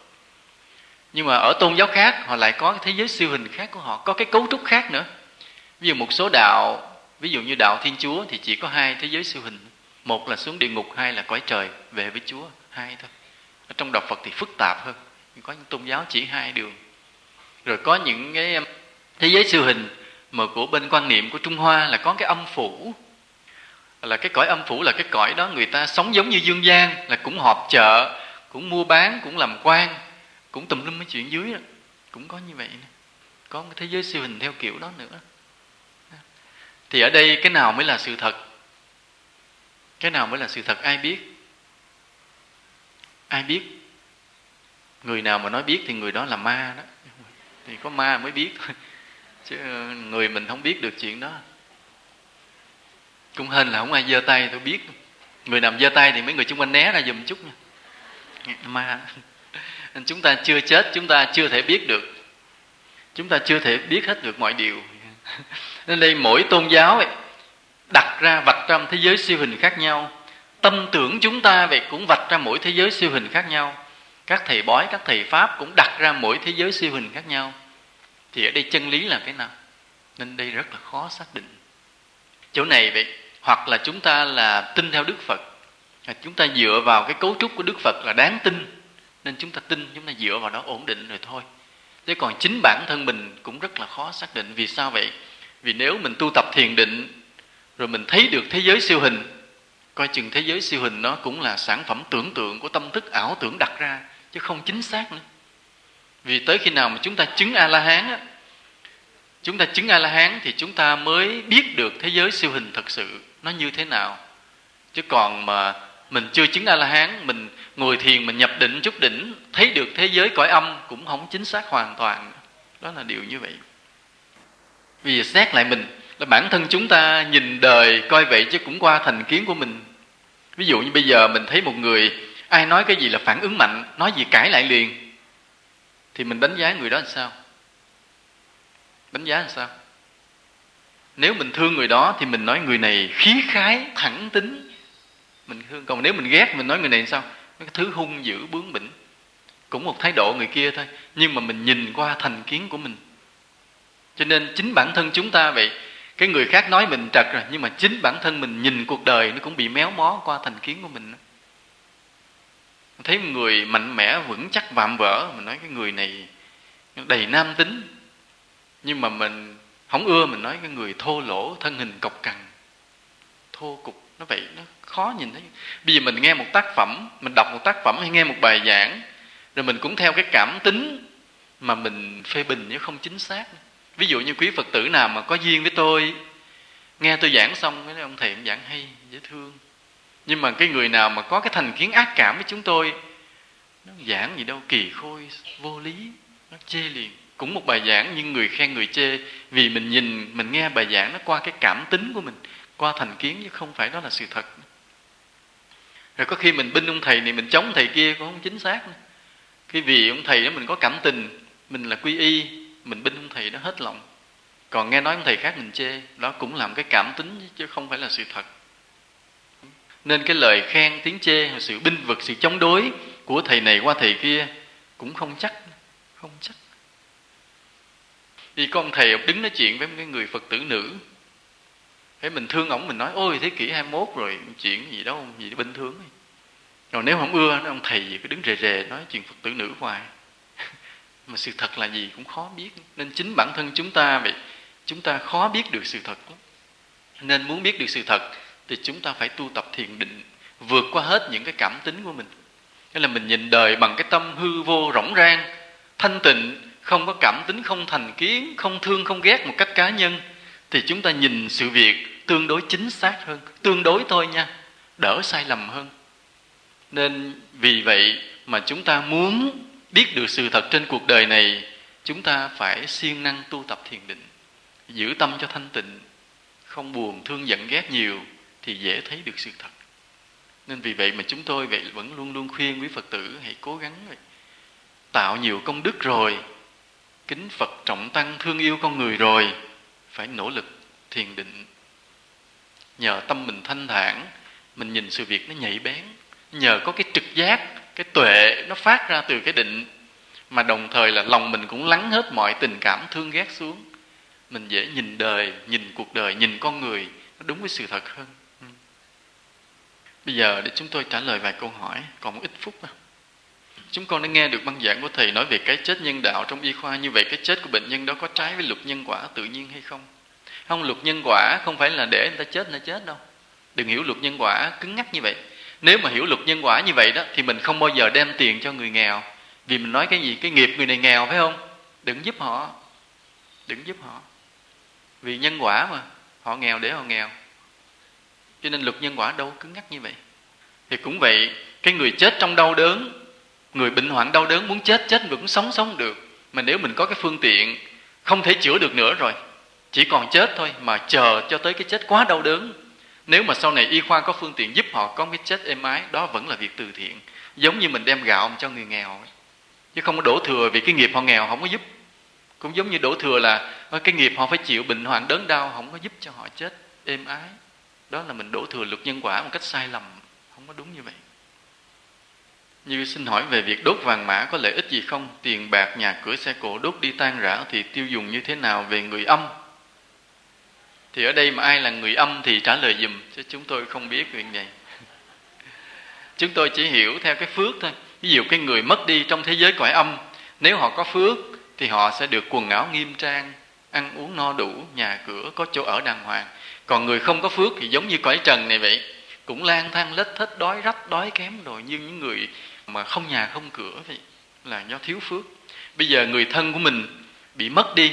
Speaker 1: Nhưng mà ở tôn giáo khác, họ lại có thế giới siêu hình khác của họ, có cái cấu trúc khác nữa. Ví dụ một số đạo, ví dụ như đạo thiên chúa thì chỉ có hai thế giới siêu hình. Một là xuống địa ngục, hai là cõi trời, về với chúa, hai thôi. Ở trong đạo phật thì phức tạp hơn. Có những tôn giáo chỉ hai đường. Rồi có những cái thế giới siêu hình mà của bên quan niệm của Trung Hoa là có cái âm phủ là cái cõi âm phủ là cái cõi đó, người ta sống giống như dương gian, là cũng họp chợ, cũng mua bán, cũng làm quan, cũng tùm lum mấy chuyện dưới đó. cũng có như vậy nữa. có một thế giới siêu hình theo kiểu đó nữa. Thì ở đây cái nào mới là sự thật? Cái nào mới là sự thật? Ai biết? Ai biết? Người nào mà nói biết thì người đó là ma đó. Thì có ma mới biết thôi. Chứ người mình không biết được chuyện đó cũng hên là không ai giơ tay tôi biết. Người nằm giơ tay thì mấy người chung quanh né ra giùm chút nha. Mà chúng ta chưa chết chúng ta chưa thể biết được. Chúng ta chưa thể biết hết được mọi điều. Nên đây mỗi tôn giáo ấy, đặt ra vạch ra một thế giới siêu hình khác nhau. Tâm tưởng chúng ta vậy cũng vạch ra mỗi thế giới siêu hình khác nhau. Các thầy bói các thầy pháp cũng đặt ra mỗi thế giới siêu hình khác nhau. Thì ở đây chân lý là cái nào? Nên đây rất là khó xác định. Chỗ này vậy hoặc là chúng ta là tin theo đức phật. À, chúng ta dựa vào cái cấu trúc của đức phật là đáng tin, nên chúng ta tin, chúng ta dựa vào đó ổn định rồi thôi. Thế còn chính bản thân mình cũng rất là khó xác định vì sao vậy. Vì nếu mình tu tập thiền định, rồi mình thấy được thế giới siêu hình, coi chừng thế giới siêu hình nó cũng là sản phẩm tưởng tượng của tâm thức, ảo tưởng đặt ra, chứ không chính xác nữa. Vì tới khi nào mà chúng ta chứng a la hán á, chúng ta chứng a la hán thì chúng ta mới biết được thế giới siêu hình thật sự nó như thế nào? Chứ còn mà mình chưa chứng a la hán mình ngồi thiền, mình nhập định chút đỉnh, thấy được thế giới cõi âm cũng không chính xác hoàn toàn. Đó là điều như vậy. Vì xét lại mình, là bản thân chúng ta nhìn đời coi vậy chứ cũng qua thành kiến của mình. Ví dụ như bây giờ mình thấy một người, ai nói cái gì là phản ứng mạnh, nói gì cãi lại liền, thì mình đánh giá người đó làm sao? Đánh giá làm sao? Nếu mình thương người đó thì mình nói người này khí khái, thẳng tính. Mình thương, còn nếu mình ghét, mình nói người này sao? Cái thứ hung dữ, bướng bỉnh. Cũng một thái độ người kia thôi, nhưng mà mình nhìn qua thành kiến của mình. Cho nên chính bản thân chúng ta vậy, cái người khác nói mình trật rồi, nhưng mà chính bản thân mình nhìn cuộc đời nó cũng bị méo mó qua thành kiến của mình. Thấy một người mạnh mẽ, vững chắc, vạm vỡ, mình nói cái người này đầy nam tính. Nhưng mà mình không ưa mình nói cái người thô lỗ, thân hình cọc cằn. Thô cục, nó vậy, nó khó nhìn thấy. Bây giờ mình nghe một tác phẩm, mình đọc một tác phẩm hay nghe một bài giảng, rồi mình cũng theo cái cảm tính mà mình phê bình nếu không chính xác. Ví dụ như quý phật tử nào mà có duyên với tôi, nghe tôi giảng xong cái ông thầy ông giảng hay, dễ thương. Nhưng mà cái người nào mà có cái thành kiến ác cảm với chúng tôi, nó giảng gì đâu, kỳ khôi, vô lý, nó chê liền cũng một bài giảng nhưng người khen người chê, vì mình nhìn, mình nghe bài giảng nó qua cái cảm tính của mình, qua thành kiến chứ không phải đó là sự thật. Rồi có khi mình binh ông thầy này, mình chống thầy kia cũng không chính xác nữa. cái vì ông thầy đó mình có cảm tình, mình là quy y, mình binh ông thầy đó hết lòng. Còn nghe nói ông thầy khác mình chê, đó cũng làm cái cảm tính chứ không phải là sự thật. Nên cái lời khen, tiếng chê, sự binh vực, sự chống đối của thầy này qua thầy kia cũng không chắc không chắc vì có ông thầy ông đứng nói chuyện với cái người phật tử nữ. Thế mình thương ổng, mình nói, ôi, thế kỷ 21 rồi, chuyện gì đâu, gì bình thường rồi nếu không ưa ông thầy gì cứ đứng rề rề nói chuyện phật tử nữ hoài. Mà sự thật là gì cũng khó biết. Nên chính bản thân chúng ta vậy, chúng ta khó biết được sự thật lắm. Nên muốn biết được sự thật thì chúng ta phải tu tập thiền định, vượt qua hết những cái cảm tính của mình. Nghĩa là mình nhìn đời bằng cái tâm hư vô rỗng rang, thanh tịnh không có cảm tính, không thành kiến, không thương, không ghét một cách cá nhân, thì chúng ta nhìn sự việc tương đối chính xác hơn, tương đối thôi nha, đỡ sai lầm hơn nên vì vậy mà chúng ta muốn biết được sự thật trên cuộc đời này, chúng ta phải siêng năng tu tập thiền định, giữ tâm cho thanh tịnh, không buồn, thương, giận, ghét nhiều thì dễ thấy được sự thật nên vì vậy mà chúng tôi vậy vẫn luôn luôn khuyên quý phật tử hãy cố gắng vậy. tạo nhiều công đức rồi kính phật trọng tăng thương yêu con người rồi, phải nỗ lực thiền định. Nhờ tâm mình thanh thản, mình nhìn sự việc nó nhạy bén, nhờ có cái trực giác, cái tuệ nó phát ra từ cái định, mà đồng thời là lòng mình cũng lắng hết mọi tình cảm thương ghét xuống. Mình dễ nhìn đời, nhìn cuộc đời, nhìn con người, nó đúng với sự thật hơn. Ừ. Bây giờ để chúng tôi trả lời vài câu hỏi, còn một ít phút nữa chúng con đã nghe được băng giảng của thầy nói về cái chết nhân đạo trong y khoa, như vậy cái chết của bệnh nhân đó có trái với luật nhân quả tự nhiên hay không? Không, luật nhân quả không phải là để người ta chết, người ta chết đâu. Đừng hiểu luật nhân quả cứng nhắc như vậy. Nếu mà hiểu luật nhân quả như vậy đó, thì mình không bao giờ đem tiền cho người nghèo. Vì mình nói cái gì? Cái nghiệp người này nghèo, phải không? Đừng giúp họ. Đừng giúp họ. Vì nhân quả mà, họ nghèo để họ nghèo. Cho nên luật nhân quả đâu cứng nhắc như vậy. Thì cũng vậy, cái người chết trong đau đớn người bệnh hoạn đau đớn muốn chết chết vẫn sống sống được. Mà nếu mình có cái phương tiện, không thể chữa được nữa rồi, chỉ còn chết thôi mà chờ cho tới cái chết quá đau đớn. Nếu mà sau này y khoa có phương tiện giúp họ có cái chết êm ái, đó vẫn là việc từ thiện. Giống như mình đem gạo cho người nghèo ấy. chứ không có đổ thừa vì cái nghiệp họ nghèo không có giúp. Cũng giống như đổ thừa là cái nghiệp họ phải chịu bệnh hoạn đớn đau không có giúp cho họ chết êm ái. Đó là mình đổ thừa luật nhân quả một cách sai lầm, không có đúng như vậy như xin hỏi về việc đốt vàng mã có lợi ích gì không? Tiền bạc, nhà cửa, xe cộ đốt đi tan rã thì tiêu dùng như thế nào về người âm? Thì ở đây mà ai là người âm thì trả lời dùm, chứ chúng tôi không biết chuyện này. chúng tôi chỉ hiểu theo cái phước thôi. Ví dụ cái người mất đi trong thế giới cõi âm, nếu họ có phước thì họ sẽ được quần áo nghiêm trang, ăn uống no đủ, nhà cửa có chỗ ở đàng hoàng. Còn người không có phước thì giống như cõi trần này vậy, cũng lang thang lết thết đói rách đói kém rồi như những người mà không nhà không cửa vậy là do thiếu phước. Bây giờ người thân của mình bị mất đi,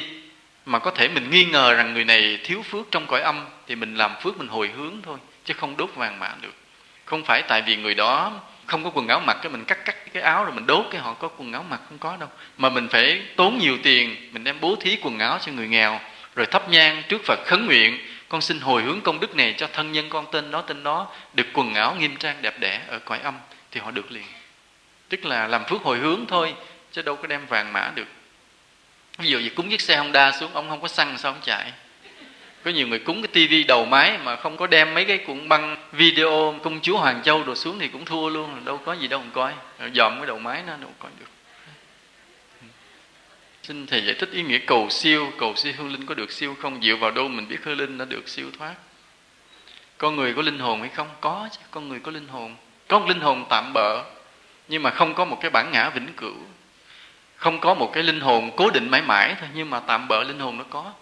Speaker 1: mà có thể mình nghi ngờ rằng người này thiếu phước trong cõi âm, thì mình làm phước mình hồi hướng thôi, chứ không đốt vàng mã được. Không phải tại vì người đó không có quần áo mặc cái mình cắt cắt cái áo rồi mình đốt cái họ có quần áo mặc không có đâu. Mà mình phải tốn nhiều tiền, mình đem bố thí quần áo cho người nghèo, rồi thắp nhang trước Phật khấn nguyện, con xin hồi hướng công đức này cho thân nhân con tên đó tên đó được quần áo nghiêm trang đẹp đẽ ở cõi âm, thì họ được liền tức là làm phước hồi hướng thôi, chứ đâu có đem vàng mã được. Ví dụ như cúng chiếc xe Honda xuống, ông không có xăng sao ông chạy? Có nhiều người cúng cái tivi đầu máy mà không có đem mấy cái cuộn băng video công chúa Hoàng Châu đồ xuống thì cũng thua luôn, đâu có gì đâu mà coi. Dòm cái đầu máy nó đâu coi được. Xin thầy giải thích ý nghĩa cầu siêu cầu siêu hương linh có được siêu không? Dựa vào đâu mình biết hương linh đã được siêu thoát? Con người có linh hồn hay không? Có chứ, con người có linh hồn. Có một linh hồn tạm bợ nhưng mà không có một cái bản ngã vĩnh cửu. Không có một cái linh hồn cố định mãi mãi thôi, nhưng mà tạm bỡ linh hồn nó có.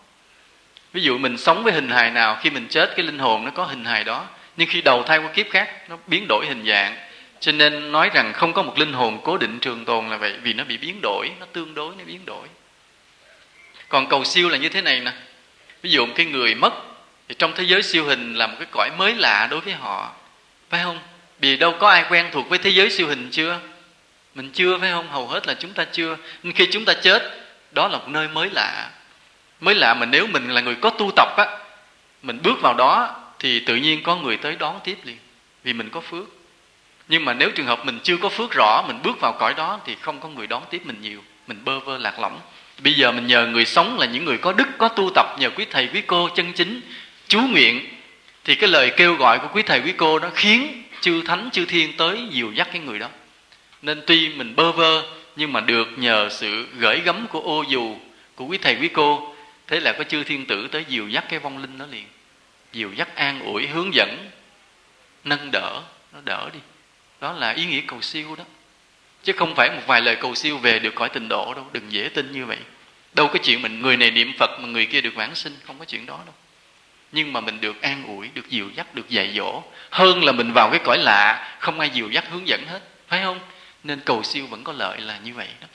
Speaker 1: Ví dụ mình sống với hình hài nào, khi mình chết cái linh hồn nó có hình hài đó. Nhưng khi đầu thai qua kiếp khác, nó biến đổi hình dạng. Cho nên nói rằng không có một linh hồn cố định trường tồn là vậy, vì nó bị biến đổi, nó tương đối, nó biến đổi. Còn cầu siêu là như thế này nè. Ví dụ cái người mất, thì trong thế giới siêu hình là một cái cõi mới lạ đối với họ. Phải không? Vì đâu có ai quen thuộc với thế giới siêu hình chưa? Mình chưa, phải không? Hầu hết là chúng ta chưa. Nên khi chúng ta chết, đó là một nơi mới lạ. Mới lạ mà nếu mình là người có tu tập á, mình bước vào đó thì tự nhiên có người tới đón tiếp liền, vì mình có phước. Nhưng mà nếu trường hợp mình chưa có phước rõ, mình bước vào cõi đó thì không có người đón tiếp mình nhiều, mình bơ vơ lạc lõng. Bây giờ mình nhờ người sống là những người có đức, có tu tập, nhờ quý thầy quý cô chân chính, chú nguyện, thì cái lời kêu gọi của quý thầy quý cô đó khiến chư thánh, chư thiên tới dìu dắt cái người đó. Nên tuy mình bơ vơ, nhưng mà được nhờ sự gửi gắm của ô dù, của quý thầy, quý cô, thế là có chư thiên tử tới dìu dắt cái vong linh đó liền. Dìu dắt, an ủi, hướng dẫn, nâng đỡ, nó đỡ đi. Đó là ý nghĩa cầu siêu đó. Chứ không phải một vài lời cầu siêu về được khỏi tình độ đâu, đừng dễ tin như vậy. Đâu có chuyện mình, người này niệm phật mà người kia được vãng sinh, không có chuyện đó đâu nhưng mà mình được an ủi, được dìu dắt, được dạy dỗ. Hơn là mình vào cái cõi lạ, không ai dìu dắt hướng dẫn hết. Phải không? Nên cầu siêu vẫn có lợi là như vậy đó.